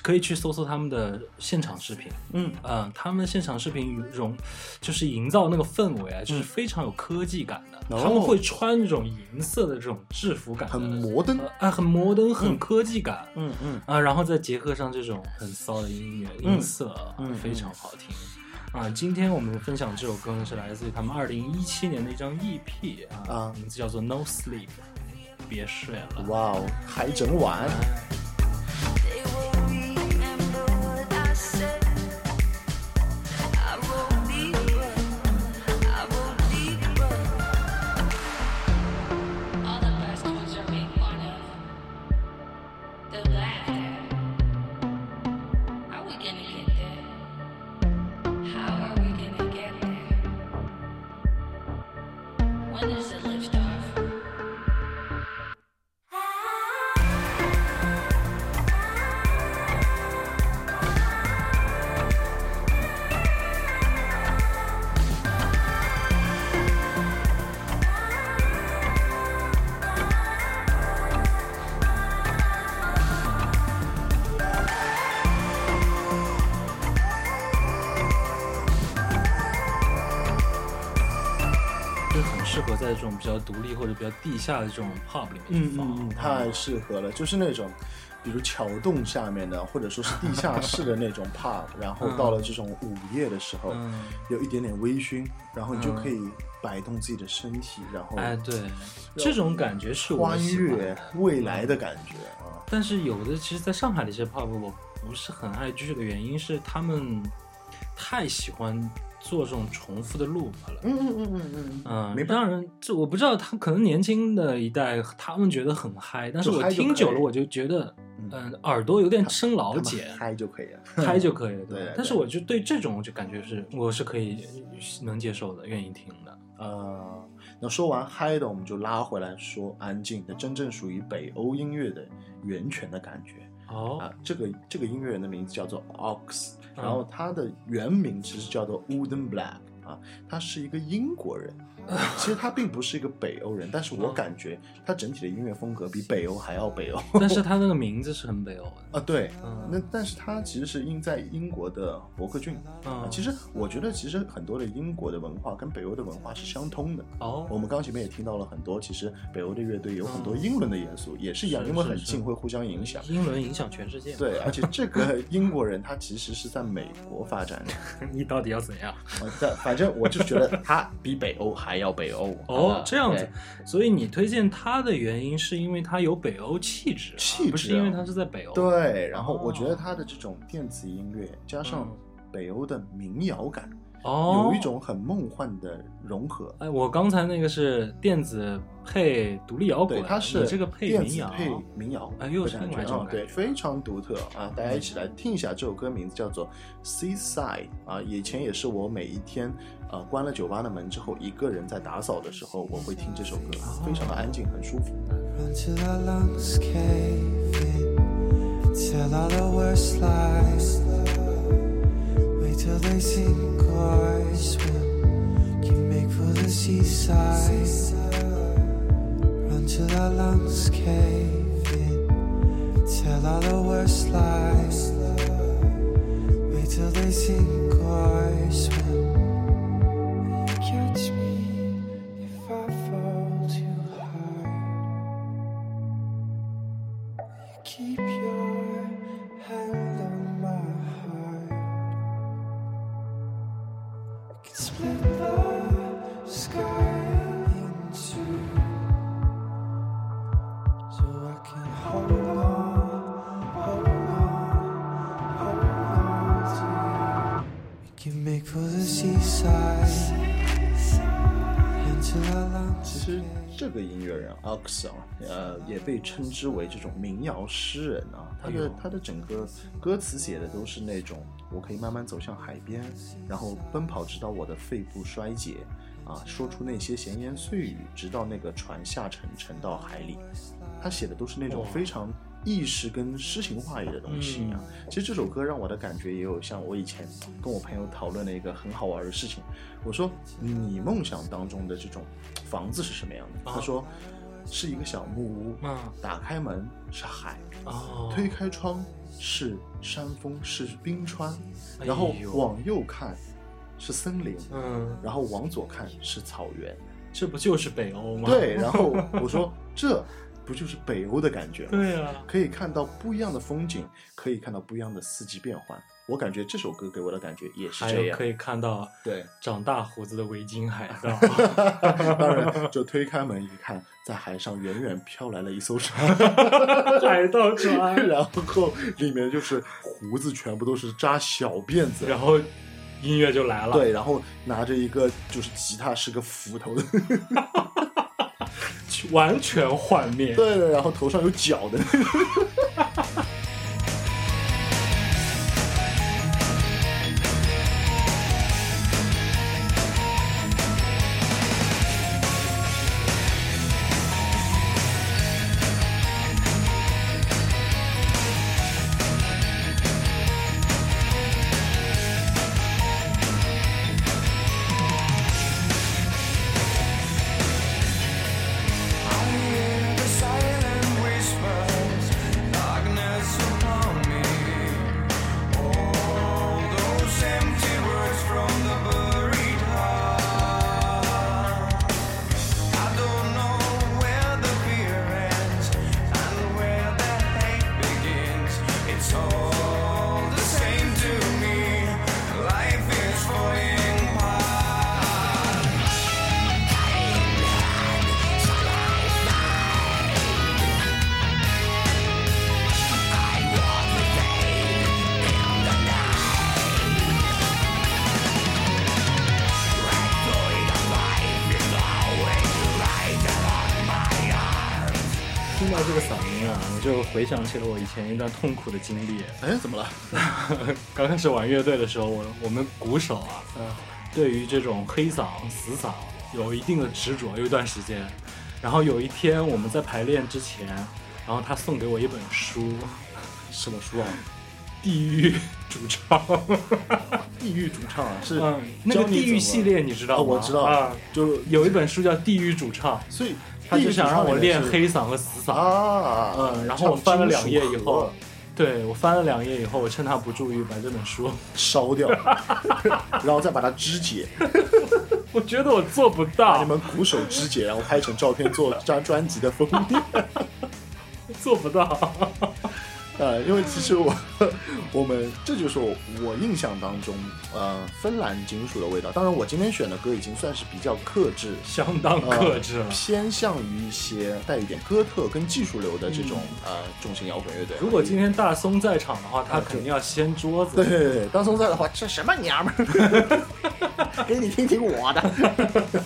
可以去搜搜他们的现场视频。嗯嗯，他们现场视频融就是营造那个氛围啊，就是非常有科技感的。哦他们会穿这种银色的这种制服感的，很摩登呃啊，很摩登，很科技感。嗯嗯啊，然后再结合上这种很骚的音乐嗯音色，嗯非常好听。啊，今天我们分享这首歌呢，是来自于他们二零一七年的一张 EP 啊，啊名字叫做 No Sleep，别睡了。哇哦，还整晚。say 地下的这种 pub 里面去放。嗯嗯嗯，太适合了，就是那种，比如桥洞下面的，或者说是地下室的那种 pub，然后到了这种午夜的时候，嗯有一点点微醺，然后你就可以摆动自己的身体，然后哎，对，这种感觉是我穿喜。未来的感觉啊。但是有的其实，在上海的一些 pub，我不是很爱去的原因是他们太喜欢做这种重复的 loop 了。嗯嗯嗯嗯嗯，嗯，没办让人这我不知道，他可能年轻的一代他们觉得很嗨，但是我听久了我就觉得，嗯、耳朵有点生老法，茧，嗨就可以了。嗨就可以了，对对但是我就对这种我就感觉是我是可以能接受的，愿意听的。呃，那说完嗨的，我们就拉回来说安静的，真正属于北欧音乐的源泉的感觉。哦，啊，这个这个音乐人的名字叫做 Ox，嗯然后他的原名其实叫做 Wooden Black 啊，他是一个英国人。其实他并不是一个北欧人，但是我感觉他整体的音乐风格比北欧还要北欧。但是他那个名字是很北欧的。啊，对，嗯那但是他其实是因在英国的伯克郡。啊嗯，其实我觉得，其实很多的英国的文化跟北欧的文化是相通的。哦，我们刚前面也听到了很多，其实北欧的乐队有很多英伦的元素，也是一样，因为很近，会互相影响。英伦影响全世界。，对，而且这个英国人他其实是在美国发展的，你到底要怎样？啊但反正我就觉得他比北欧还要北欧。啊，哦这样子，所以你推荐他的原因是因为他有北欧气质啊，气质啊不是因为他是在北欧。，对，然后我觉得哦他的这种电子音乐加上嗯北欧的民谣感，哦，有一种很梦幻的融合。哎，我刚才那个是电子配独立摇滚，对，它是这个配电民谣，子配民谣，哎又是一种感觉非常独特啊！大家一起来听一下这首歌，名字叫做《Seaside》啊。以前也是我每一天呃关了酒吧的门之后，一个人在打扫的时候，我会听这首歌，非常的安静，很舒服。Run Wait till they sink or swim. Make for the seaside. Run till our lungs cave in. Tell all the worst lies. Wait till they sink or swim. 其实这个音乐人 Ox 啊，呃，也被称之为这种民谣诗人啊。他的他的整个歌词写的都是那种，我可以慢慢走向海边，然后奔跑直到我的肺部衰竭，啊，说出那些闲言碎语，直到那个船下沉，沉到海里。他写的都是那种非常意识跟诗情画意的东西啊。其实这首歌让我的感觉也有像我以前跟我朋友讨论的一个很好玩的事情。我说你梦想当中的这种房子是什么样的？啊他说是一个小木屋，啊打开门是海，哦，推开窗是山峰是冰川，哎然后往右看是森林，嗯，然后往左看是草原。这不就是北欧吗？对，然后我说 这不就是北欧的感觉吗？对啊，可以看到不一样的风景，可以看到不一样的四季变换。我感觉这首歌给我的感觉也是这样还有可。以看到对，长大胡子的维京海盗，当然就推开门一看，在海上远远飘来了一艘船，海盗船，然后里面就是胡子全部都是扎小辫子，然后音乐就来了，对，然后拿着一个就是吉他是个斧头的，完全幻灭。对对，然后头上有角的那个想起了我以前一段痛苦的经历。哎，怎么了？刚开始玩乐队的时候，我我们鼓手啊，嗯对于这种黑嗓、死嗓有一定的执着，有一段时间。然后有一天我们在排练之前，然后他送给我一本书，什么书啊？《地狱主唱》。地狱主唱啊，是嗯，那个地狱系列你知道啊，吗？我知道，啊，就有一本书叫《地狱主唱》，所以他就想让我练黑嗓和死嗓。嗯，然后我翻了两页以后对我翻了两页以后，我趁他不注意把这本书，烧掉，然后再把它肢解，我觉得我做不到把你，们鼓手肢解，然后拍成照片做张专辑的封面。做不到。呃，因为其实我我们这就是我我印象当中呃芬兰金属的味道。当然，我今天选的歌已经算是比较克制，相当克制了呃。偏向于一些带一点哥特跟技术流的这种、呃重型摇滚乐队。如果今天大松在场的话，他啊肯定要掀桌子。对对对，大松在的话，这什么娘们儿？给你听听我的。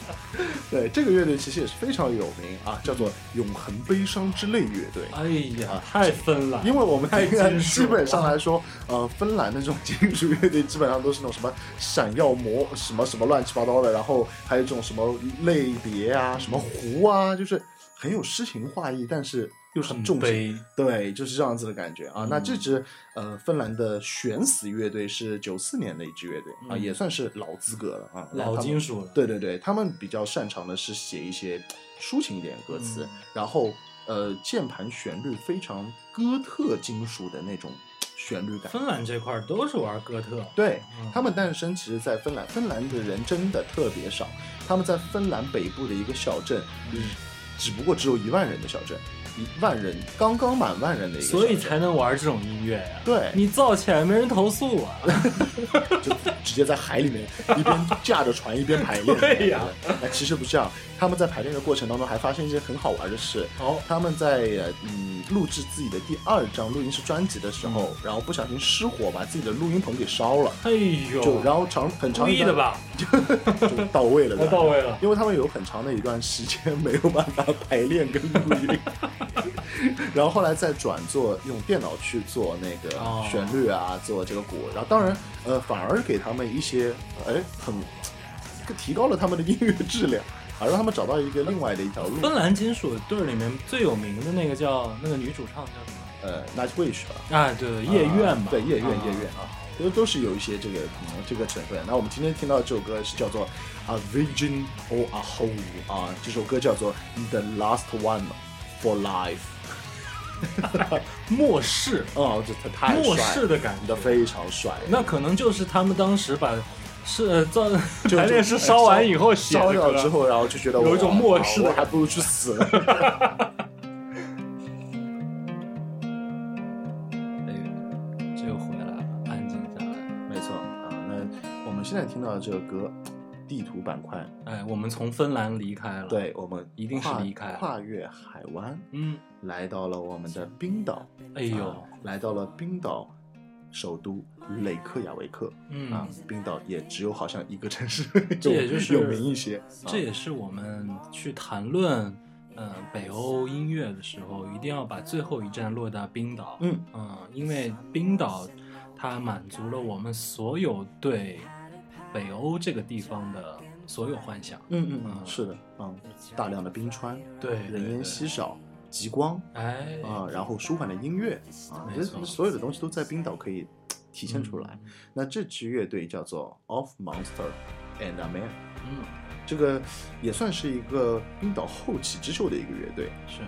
对，这个乐队其实也是非常有名啊，叫做永恒悲伤之泪乐队。哎呀啊，太芬兰。因为我们太看金属基本上来说，呃，芬兰的这种金属乐队基本上都是那种什么闪耀魔什么什么乱七八糟的，然后还有这种什么类别啊、什么湖啊，就是很有诗情画意，但是又是很重悲，对，就是这样子的感觉啊。嗯那这支呃芬兰的悬死乐队是九四年的一支乐队啊，嗯也算是老资格了啊，老金属了。对对对，他们比较擅长的是写一些抒情一点的歌词，嗯然后呃，键盘旋律非常哥特金属的那种旋律感。芬兰这块儿都是玩哥特。对嗯他们诞生，其实，在芬兰，芬兰的人真的特别少。他们在芬兰北部的一个小镇，嗯只不过只有一万人的小镇，一万人刚刚满万人的一个，所以才能玩这种音乐呀、对你造起来没人投诉啊。就直接在海里面一边驾着船一边排练。对呀那其实不是这样，他们在排练的过程当中还发生一些很好玩的事。哦，他们在呃嗯录制自己的第二张录音室专辑的时候，嗯然后不小心失火，把自己的录音棚给烧了，哎呦，就然后长很长故一段意的吧？就到位了，对吧到位了。因为他们有很长的一段时间没有办法排练跟录音，然后后来再转做用电脑去做那个哦旋律啊，做这个鼓，然后当然呃反而给他们一些哎很提高了他们的音乐质量，啊，让他们找到一个另外的一条路。芬兰金属队儿里面最有名的那个叫那个女主唱叫什么？呃，Nightwish 吧，啊，对对，夜愿嘛，对，夜愿啊夜愿啊，都都是有一些这个、可能、这个成分。那我们今天听到这首歌是叫做《A Vision or a Hole》啊，这首歌叫做《The Last One for Life》。末世，哦，这太太末，世的感觉非常帅。那可能就是他们当时把是呃造就 排练室烧完以后写烧掉之后，然后就觉得有一种末世的还不如去死了。哎，这又回来了，安静下来。没错啊，那我们现在听到的这个歌，地图板块，哎，我们从芬兰离开了，，对我们一定是跨离开跨越海湾，嗯，来到了我们的冰岛。哎呦啊，来到了冰岛首都雷克雅维克。嗯啊，冰岛也只有好像一个城市 这也就是有名一些。啊这也是我们去谈论。嗯，北欧音乐的时候，一定要把最后一站落到冰岛。嗯嗯，因为冰岛它满足了我们所有对北欧这个地方的所有幻想。嗯嗯嗯，嗯是的，嗯，大量的冰川，对人烟稀少，极光哎，啊，然后舒缓的音乐啊，这所有的东西都在冰岛可以体现出来。嗯那这支乐队叫做 Of Monster and a Man，嗯，这个也算是一个冰岛后起之秀的一个乐队，是。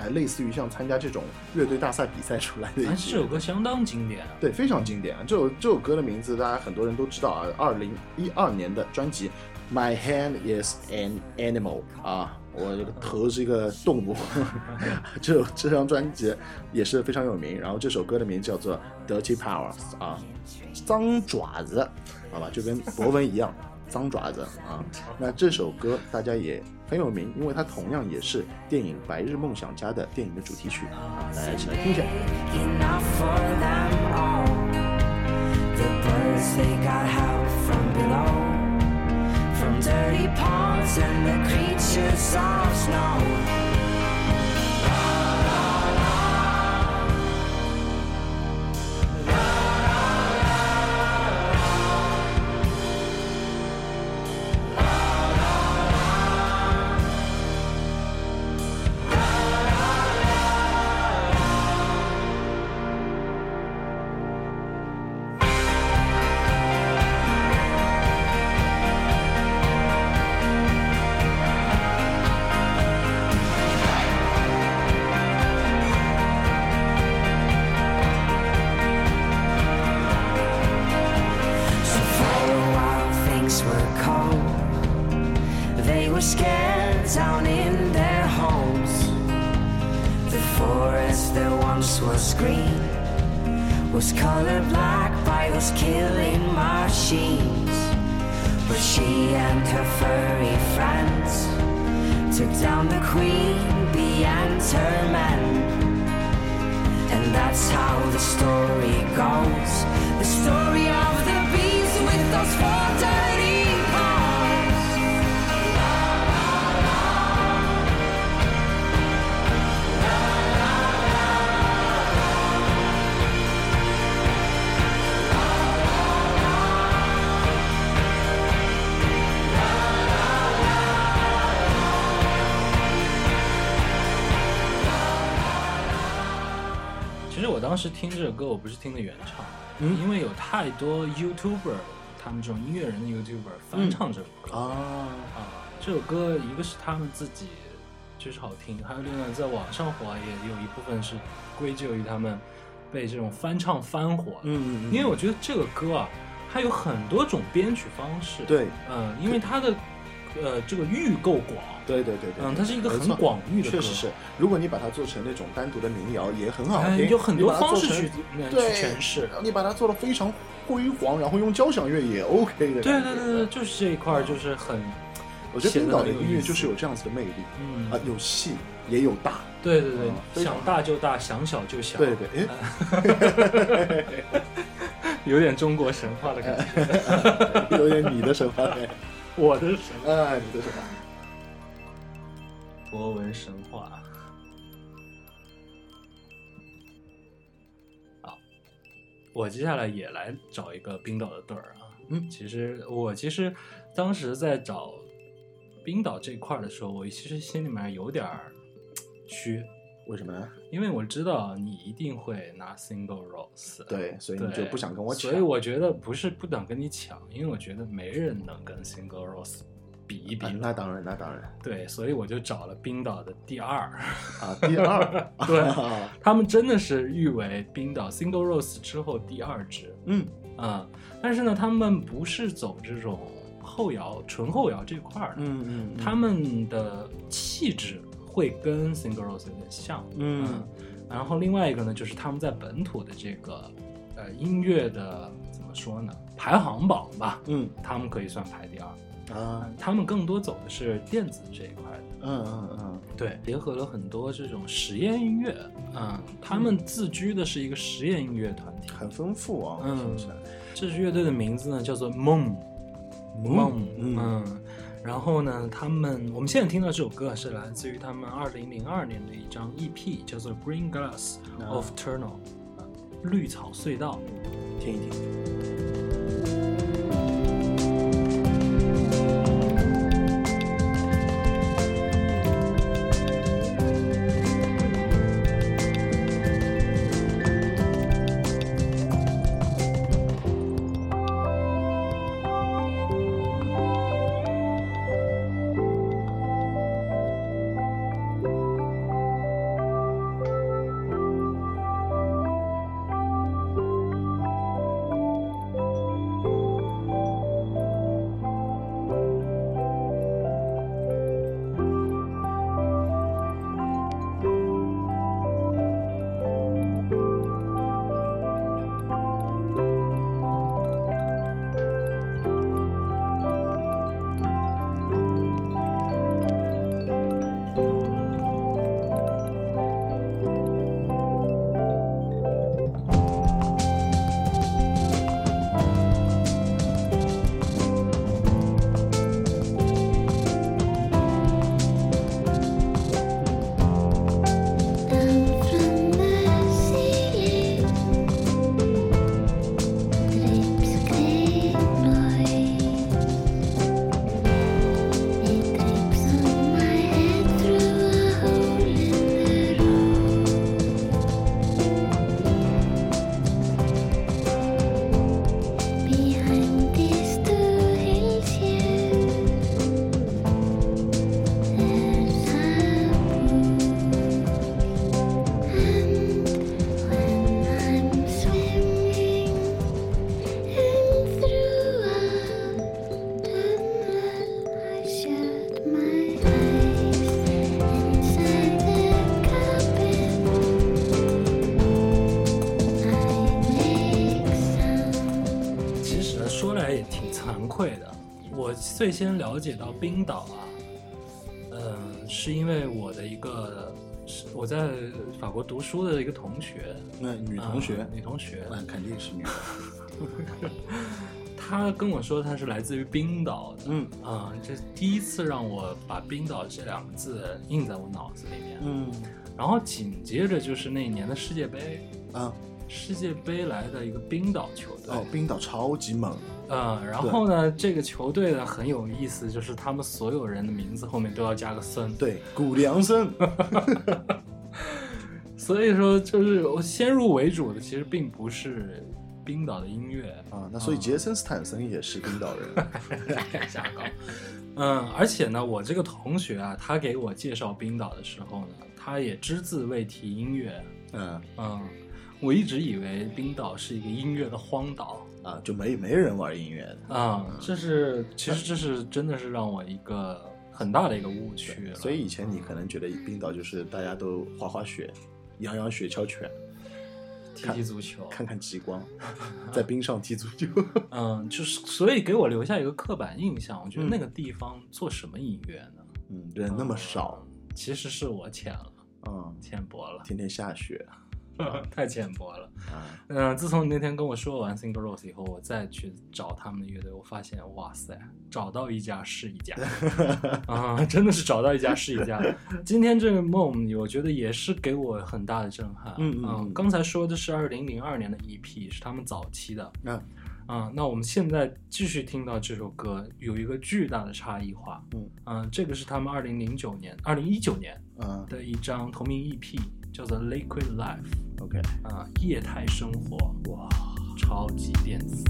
哎，类似于像参加这种乐队大赛比赛出来的一但是这首。歌相当经典啊。对，非常经典啊！这首这首歌的名字，大家很多人都知道啊。二零一二年的专辑《My Hand Is an Animal》啊，我这个头是一个动物。这首这张专辑也是非常有名。然后这首歌的名字叫做《Dirty Powers》啊，脏爪子，好吧，就跟博文一样，脏爪子啊。那这首歌大家也很有名，因为它同样也是电影《白日梦想家》的电影的主题曲啊，大家一起来听一下。enough for them all. The birds they got help from below, from dirty ponds and the creatures of snow. Down in their homes. The forest that once was green was colored black by those killing machines. But she and her furry friends took down the queen bee and her men. And that's how the story goes. The story of the bees with those four 当时听这首歌，我不是听的原唱，嗯因为有太多 YouTuber，他们这种音乐人的 YouTuber 翻唱这首歌、啊，啊。这首歌一个是他们自己就是好听，还有另外在网上火啊，也有一部分是归咎于他们被这种翻唱翻火嗯。嗯嗯，因为我觉得这个歌啊，它有很多种编曲方式。，对嗯，因为它的呃这个域够广，对对对对，嗯，它是一个很广域的歌，确实是，如果你把它做成那种单独的民谣，也很好哎听。有很多方式去去诠释你把它做的非常辉煌，然后用交响乐也 OK 的。对对对对，，就是这一块儿就是很，我觉得冰岛的音乐就是有这样子的魅力嗯啊，有细也有大。对对对想大就大，想小就小，对对，哎，有点中国神话的感觉。有点你的神话感，我的神哎，你的神。博文神话。好，我接下来也来找一个冰岛的队儿啊，嗯其实我其实当时在找冰岛这块的时候，我其实心里面有点 虚，为什么呢？因为我知道你一定会拿 single rose，对，所以你就不想跟我抢。所以我觉得不是不想跟你抢，因为我觉得没人能跟 single rose 比一比啊。那当然，那当然对，所以我就找了冰岛的第二，啊，第二，对啊 他们真的是誉为冰岛 single rose 之后第二支。嗯啊、但是呢，他们不是走这种后摇、纯后摇这块儿的，嗯嗯，他们的气质会跟 Single Rose 有点像，嗯。然后另外一个呢，就是他们在本土的这个呃音乐的怎么说呢，排行榜吧，嗯。他们可以算排第二，啊，他们更多走的是电子这一块的。嗯嗯嗯。对，结合了很多这种实验音乐，嗯，他们自居的是一个实验音乐团体，很丰富啊，嗯。这支乐队的名字呢叫做 Moon Moon，嗯。嗯，然后呢，他们我们现在听到这首歌是来自于他们二零零二年的一张 EP，叫做 Green Glass 啊 of Tunnel，、绿草隧道。听一听。最先了解到冰岛啊，嗯、是因为我的一个是我在法国读书的一个同学，那女同学？啊，女同学，那肯定是女的。她跟我说她是来自于冰岛的，嗯。啊、这第一次让我把冰岛这两个字印在我脑子里面，嗯。然后紧接着就是那一年的世界杯，啊。世界杯来的一个冰岛球队，哦，冰岛超级猛。呃，然后呢，这个球队呢很有意思，就是他们所有人的名字后面都要加个森，对，古良森。所以说就是我先入为主的，其实并不是冰岛的音乐啊，那所以杰森斯坦森也是冰岛人。瞎搞。嗯，而且呢，我这个同学啊，他给我介绍冰岛的时候呢，他也只字未提音乐。嗯嗯，我一直以为冰岛是一个音乐的荒岛。啊，就没没人玩音乐的。啊、这是其实这是真的是让我一个很大的一个误区。所以以前你可能觉得冰岛就是大家都滑滑雪、养养雪橇犬、踢踢足球，看看极光，在冰上踢足球。嗯，就是所以给我留下一个刻板印象，我觉得嗯那个地方做什么音乐呢？嗯，人那么少，嗯，其实是我浅了，嗯，浅薄了，天天下雪 太浅薄了。啊，嗯，自从你那天跟我说完 Single Rose 以后，我再去找他们的乐队，我发现，哇塞，找到一家是一家，啊，真的是找到一家是一家。今天这个梦，我觉得也是给我很大的震撼。嗯嗯嗯刚才说的是二零零二年的 EP，是他们早期的。嗯啊、那我们现在继续听到这首歌，有一个巨大的差异化。嗯嗯、这个是他们二零零九年、二零一九年嗯的一张同名 EP，叫做《Liquid Life》，OK，啊、液态生活，哇，超级电子。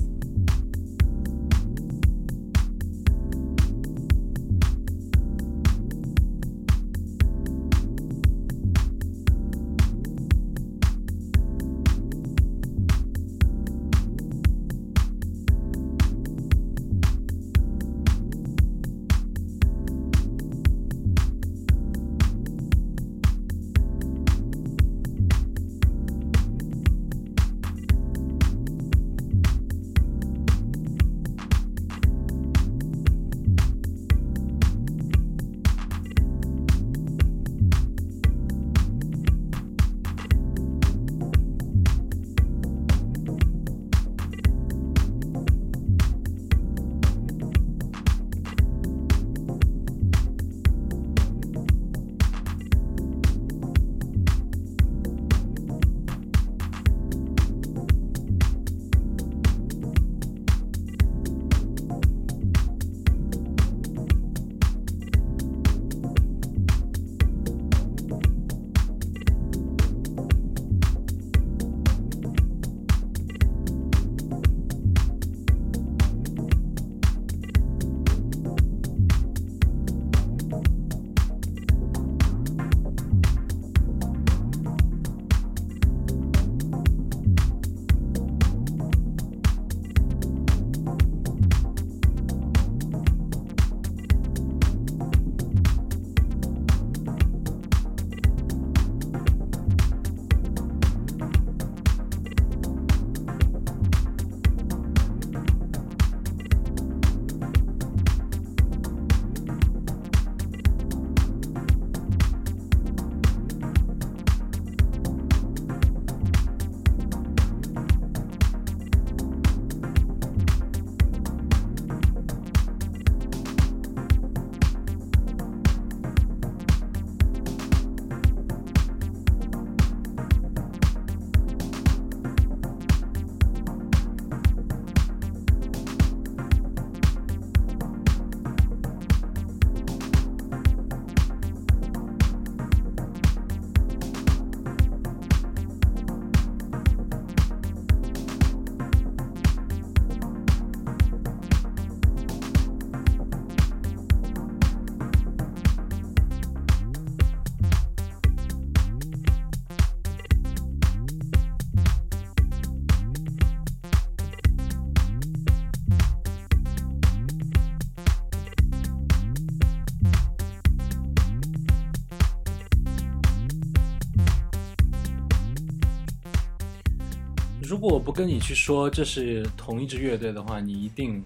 果我不跟你去说这是同一支乐队的话，你一定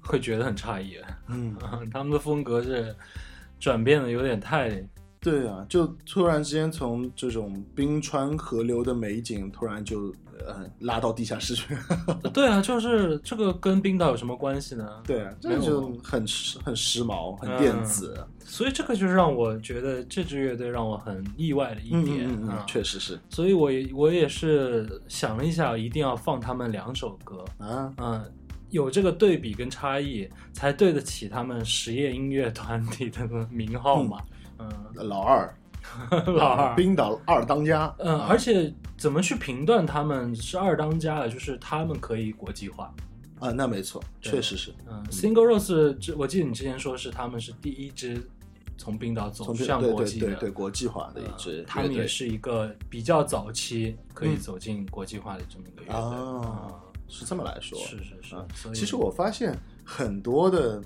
会觉得很诧异。嗯，他们的风格是转变的有点太……对啊，就突然之间从这种冰川河流的美景，突然就呃拉到地下室去。对啊，就是这个跟冰岛有什么关系呢？对啊，这就很时很时髦，很电子。所以这个就是让我觉得这支乐队让我很意外的一嗯点啊，确实是所以我也我也是想了一下，一定要放他们两首歌，啊，嗯，有这个对比跟差异，才对得起他们实验音乐团体的名号嘛。嗯，老二，老二，冰岛二当家。嗯，啊而且怎么去评断他们是二当家啊，就是他们可以国际化。啊，那没错，确实是。嗯，Single Rose，这我记得你之前说是他们是第一支从冰岛走向国际的，对对对国际化的一支他们也是一个比较早期可以走进国际化的这么一个乐队。啊，是这么来说。是是是。其实我发现很多的，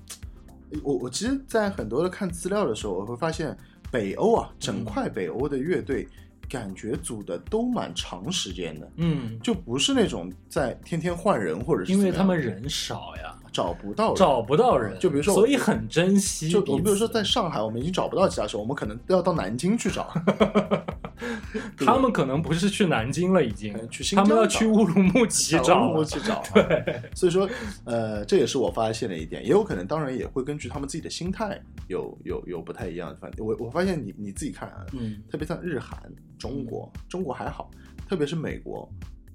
我我其实，在很多的看资料的时候，我会发现北欧啊，整块北欧的乐队，感觉组的都蛮长时间的，嗯，就不是那种在天天换人或者是因为他们人少呀，找不到人找不到人，就比如说所以很珍惜。就你比如说在上海，我们已经找不到吉他手，我们可能都要到南京去找。他们可能不是去南京了，已经他们要去乌鲁木齐找去找。对，所以说，呃，这也是我发现的一点，也有可能，当然也会根据他们自己的心态有有有不太一样的。反正我我发现你你自己看啊，嗯特别像日韩、中国，中国还好，特别是美国，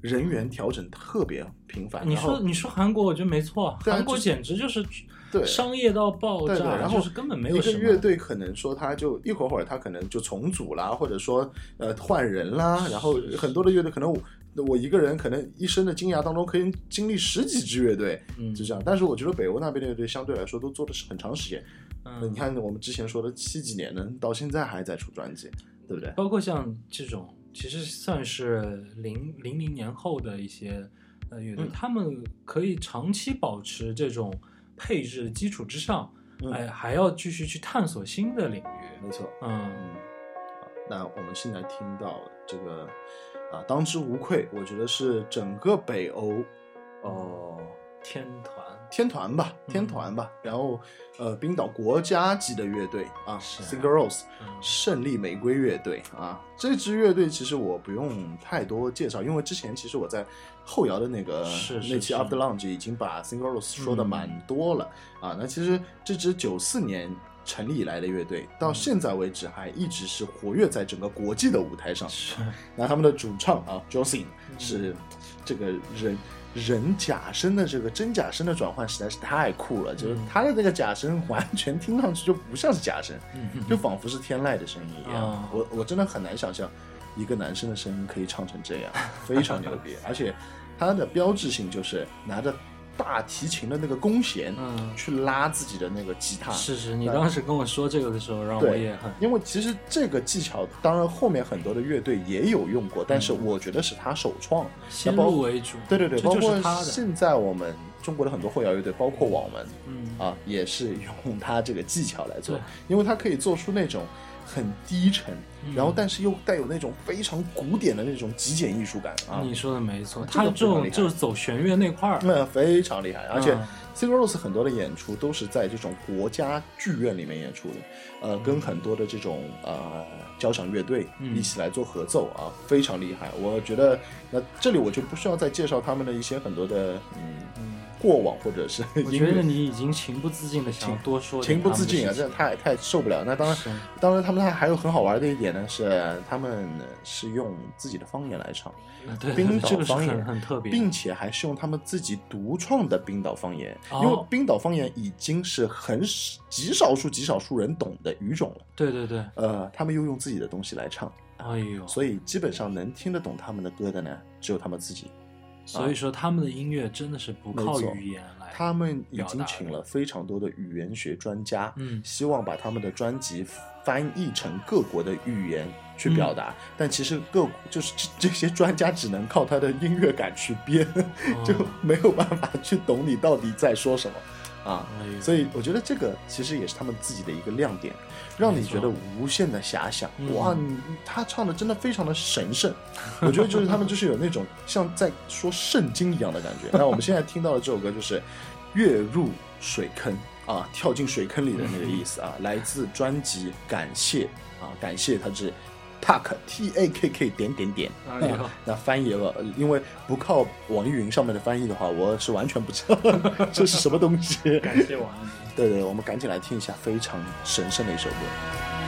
人员调整特别频繁。你说你说韩国，我觉得没错，啊韩国简直就是对商业到爆对对，炸，然后就是根本没有一个乐队可能说他就一会儿会儿他可能就重组啦，或者说呃换人啦，然后很多的乐队可能我我一个人可能一生的经涯当中可以经历十几支乐队，嗯就这样。但是我觉得北欧那边的乐队相对来说都做的是很长时间。嗯你看我们之前说的七几年的，到现在还在出专辑，对不对？包括像这种，其实算是零零零年后的一些呃乐队，嗯他们可以长期保持这种配置的基础之上，嗯哎，还要继续去探索新的领域。没错。嗯，嗯，那我们现在听到这个啊，当之无愧，我觉得是整个北欧哦。天团，天团吧，嗯。天团吧，然后呃，冰岛国家级的乐队啊是啊。S i n g e Rose，嗯。胜利玫瑰乐队啊，这支乐队其实我不用太多介绍，因为之前其实我在后摇的那个那期 After Lunch 已经把 s i n g e Rose 说的嗯蛮多了、啊。那其实这支九四年成立以来的乐队，到现在为止还一直是活跃在整个国际的舞台上。是。那他们的主唱啊 j o s i n 嗯。是这个人人假声的这个真假声的转换实在是太酷了，就是嗯他的这个假声完全听上去就不像是假声，嗯就仿佛是天籁的声音一样。啊我我真的很难想象一个男生的声音可以唱成这样，非常牛逼。而且他的标志性就是拿着大提琴的那个弓弦，嗯去拉自己的那个吉他。是是，你当时跟我说这个的时候，让我也很因为其实这个技巧，当然后面很多的乐队也有用过，但是嗯我觉得是他首创。先包入为主。对对对，包括。现在我们中国的很多后摇乐队，包括网文嗯啊，也是用他这个技巧来做，因为他可以做出那种很低沉，嗯然后但是又带有那种非常古典的那种极简艺术感啊，你说的没错，这个他这种就是走弦乐那块儿。那非常厉害。而且嗯 s i g a r Rose 很多的演出都是在这种国家剧院里面演出的，呃，跟很多的这种呃交响乐队嗯一起来做合奏啊，非常厉害。我觉得那这里我就不需要再介绍他们的一些很多的嗯嗯，过往或者是我觉得。你已经情不自禁的想多说点情不自禁啊，真的太太受不了。那当然，当然，他们还有很好玩的一点呢，是他们是用自己的方言来唱，冰岛方言很很特别，并且还是用他们自己独创的冰岛方言，哦因为冰岛方言已经是很少极少数极少数人懂的语种了。对对对，呃，他们又用自己的东西来唱，哎呦，所以基本上能听得懂他们的歌的呢，只有他们自己。所以说他们的音乐真的是不靠语言来，他们已经请了非常多的语言学专家，嗯。希望把他们的专辑翻译成各国的语言去表嗯。达，但其实各就是这这些专家只能靠他的音乐感去编，就哦没有办法去懂你到底在说什么啊。哎所以我觉得这个其实也是他们自己的一个亮点，让你觉得无限的遐想。嗯哇，你他唱的真的非常的神圣，我觉得就是他们就是有那种像在说圣经一样的感觉。那我们现在听到的这首歌就是《跃入水坑》啊，跳进水坑里的那个意思啊，来自专辑《感谢》啊，感谢他是 Takk T A K K 点点点。那翻译了，呃因为不靠网易云上面的翻译的话，我是完全不知道 这是什么东西。感谢网易。对对，我们赶紧来听一下非常神圣的一首歌。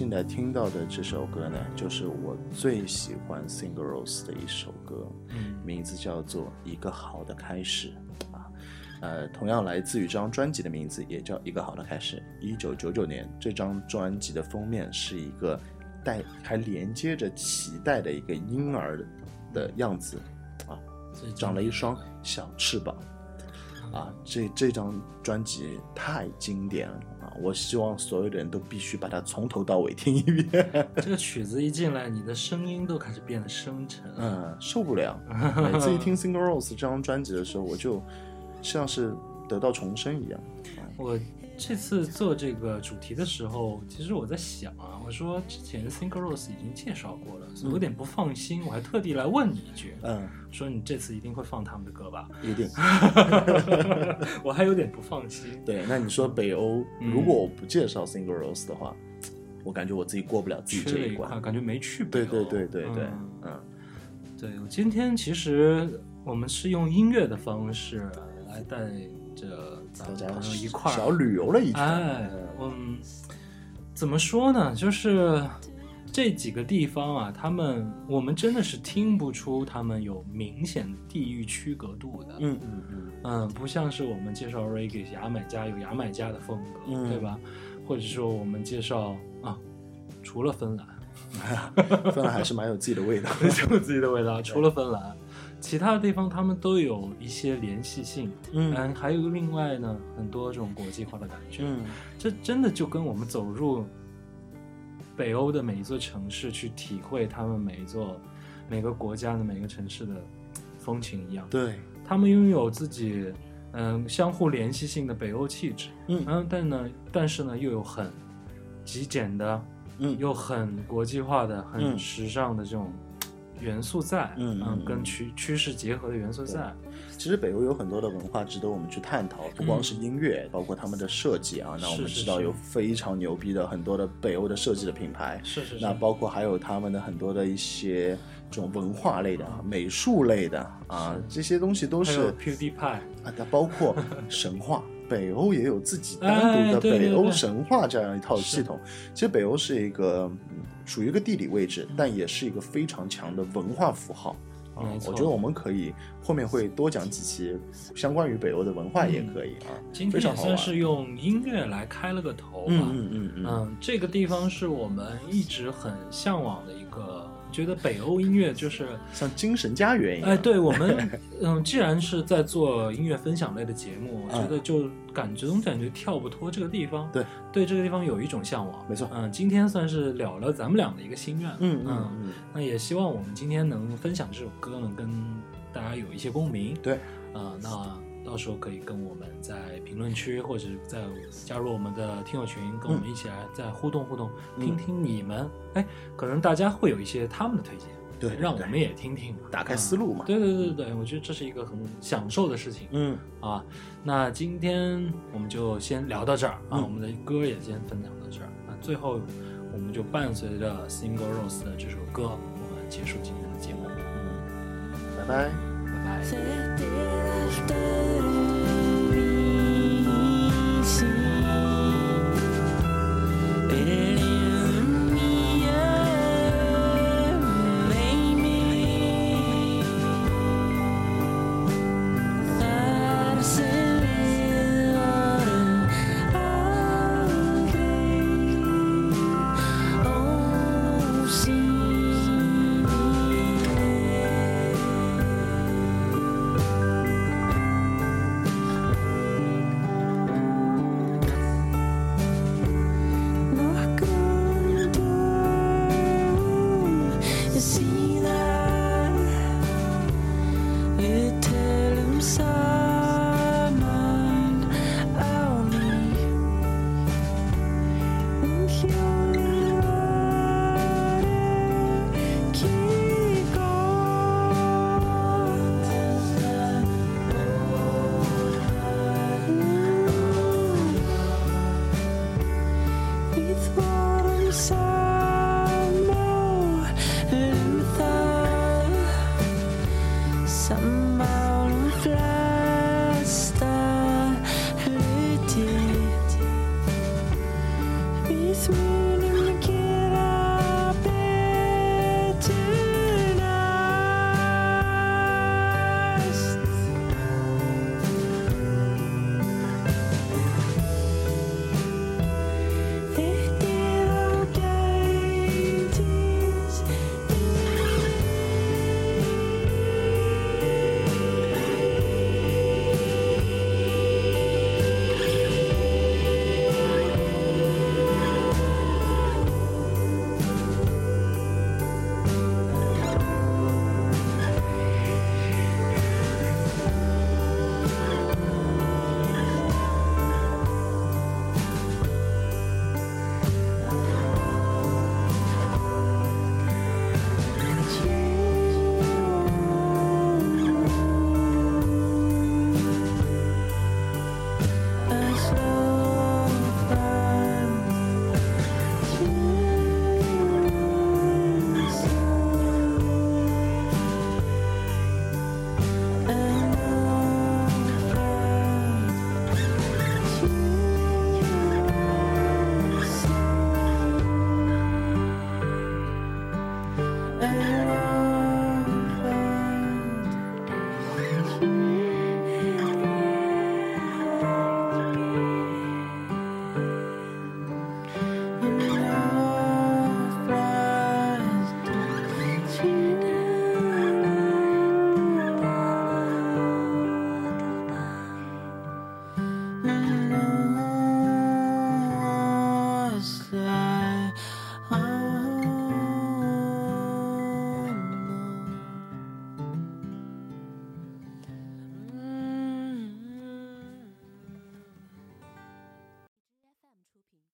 现在听到的这首歌呢，就是我最喜欢 Single Rose 的一首歌，嗯名字叫做《一个好的开始》啊。呃，同样来自于这张专辑的名字也叫《一个好的开始》。一九九九年，这张专辑的封面是一个带还连接着脐带的一个婴儿的样子啊，最长了一双小翅膀啊。这这张专辑太经典了啊！我希望所有的人都必须把它从头到尾听一遍。这个曲子一进来，你的声音都开始变得深沉。嗯，受不了。每次一听《Single Rose》这张专辑的时候，我就像是得到重生一样。我这次做这个主题的时候，其实我在想啊，我说之前 Single Rose 已经介绍过了，所以我有点不放心，我还特地来问你一句，嗯，说你这次一定会放他们的歌吧？一定。我还有点不放心。对，那你说北欧，嗯如果我不介绍 Single Rose 的话，我感觉我自己过不了自己这一关。一，感觉没去北欧。对对对对，嗯嗯对，我今天其实我们是用音乐的方式来带着大家朋友一块儿小旅游了一圈。哎，嗯，怎么说呢？就是这几个地方啊，他们我们真的是听不出他们有明显的地域区隔度的。嗯嗯嗯嗯，不像是我们介绍 reggae 牙买加有牙买加的风格，嗯对吧？或者说我们介绍啊，除了芬兰，嗯，芬兰还是蛮有自己的味道。有自己的味道，除了芬兰。其他的地方他们都有一些联系性，嗯。还有另外呢很多这种国际化的感觉，嗯。这真的就跟我们走入北欧的每一座城市，去体会他们每一座每个国家的每个城市的风情一样。对，他们拥有自己嗯相互联系性的北欧气质，嗯。嗯，但呢，但是呢又有很极简的，嗯。又很国际化的、很嗯。时尚的这种元素在，嗯嗯嗯跟趋趋势结合的元素在。其实北欧有很多的文化值得我们去探讨，不光是音乐，包括他们的设计啊。那我们知道有非常牛逼的很多的北欧的设计的品牌，是是是，那包括还有他们的很多的一些这种文化类的、啊、美术类的啊，这些东西都还有是 PewDiePie，啊，它包括 神话。北欧也有自己单独的北欧神话这样一套系统。其实北欧是一个嗯属于一个地理位置，但也是一个非常强的文化符号。啊我觉得我们可以后面会多讲几期相关于北欧的文化，也可以啊，今天算。是用音乐来开了个头吧。嗯嗯嗯嗯，嗯，这个地方是我们一直很向往的一个，觉得北欧音乐就是，像精神家园一样。哎，对我们，嗯，既然是在做音乐分享类的节目，我嗯觉得就感觉总感觉跳不脱这个地方，对，对这个地方有一种向往，没错嗯，今天算是了了咱们俩的一个心愿，嗯嗯嗯，那也希望我们今天能分享这首歌呢，跟大家有一些共鸣。对，呃，那到时候可以跟我们在评论区或者在加入我们的听友群，跟我们一起来再互动互动，嗯听听你们，哎，可能大家会有一些他们的推荐，对对让我们也听听，打开啊思路嘛。对对对对，我觉得这是一个很享受的事情嗯，啊。那今天我们就先聊到这儿啊，嗯我们的歌也先分享到这儿。那最后我们就伴随着 Single Rose 的这首歌，我们结束今天的节目。嗯拜。拜 Certeza, sim. Ele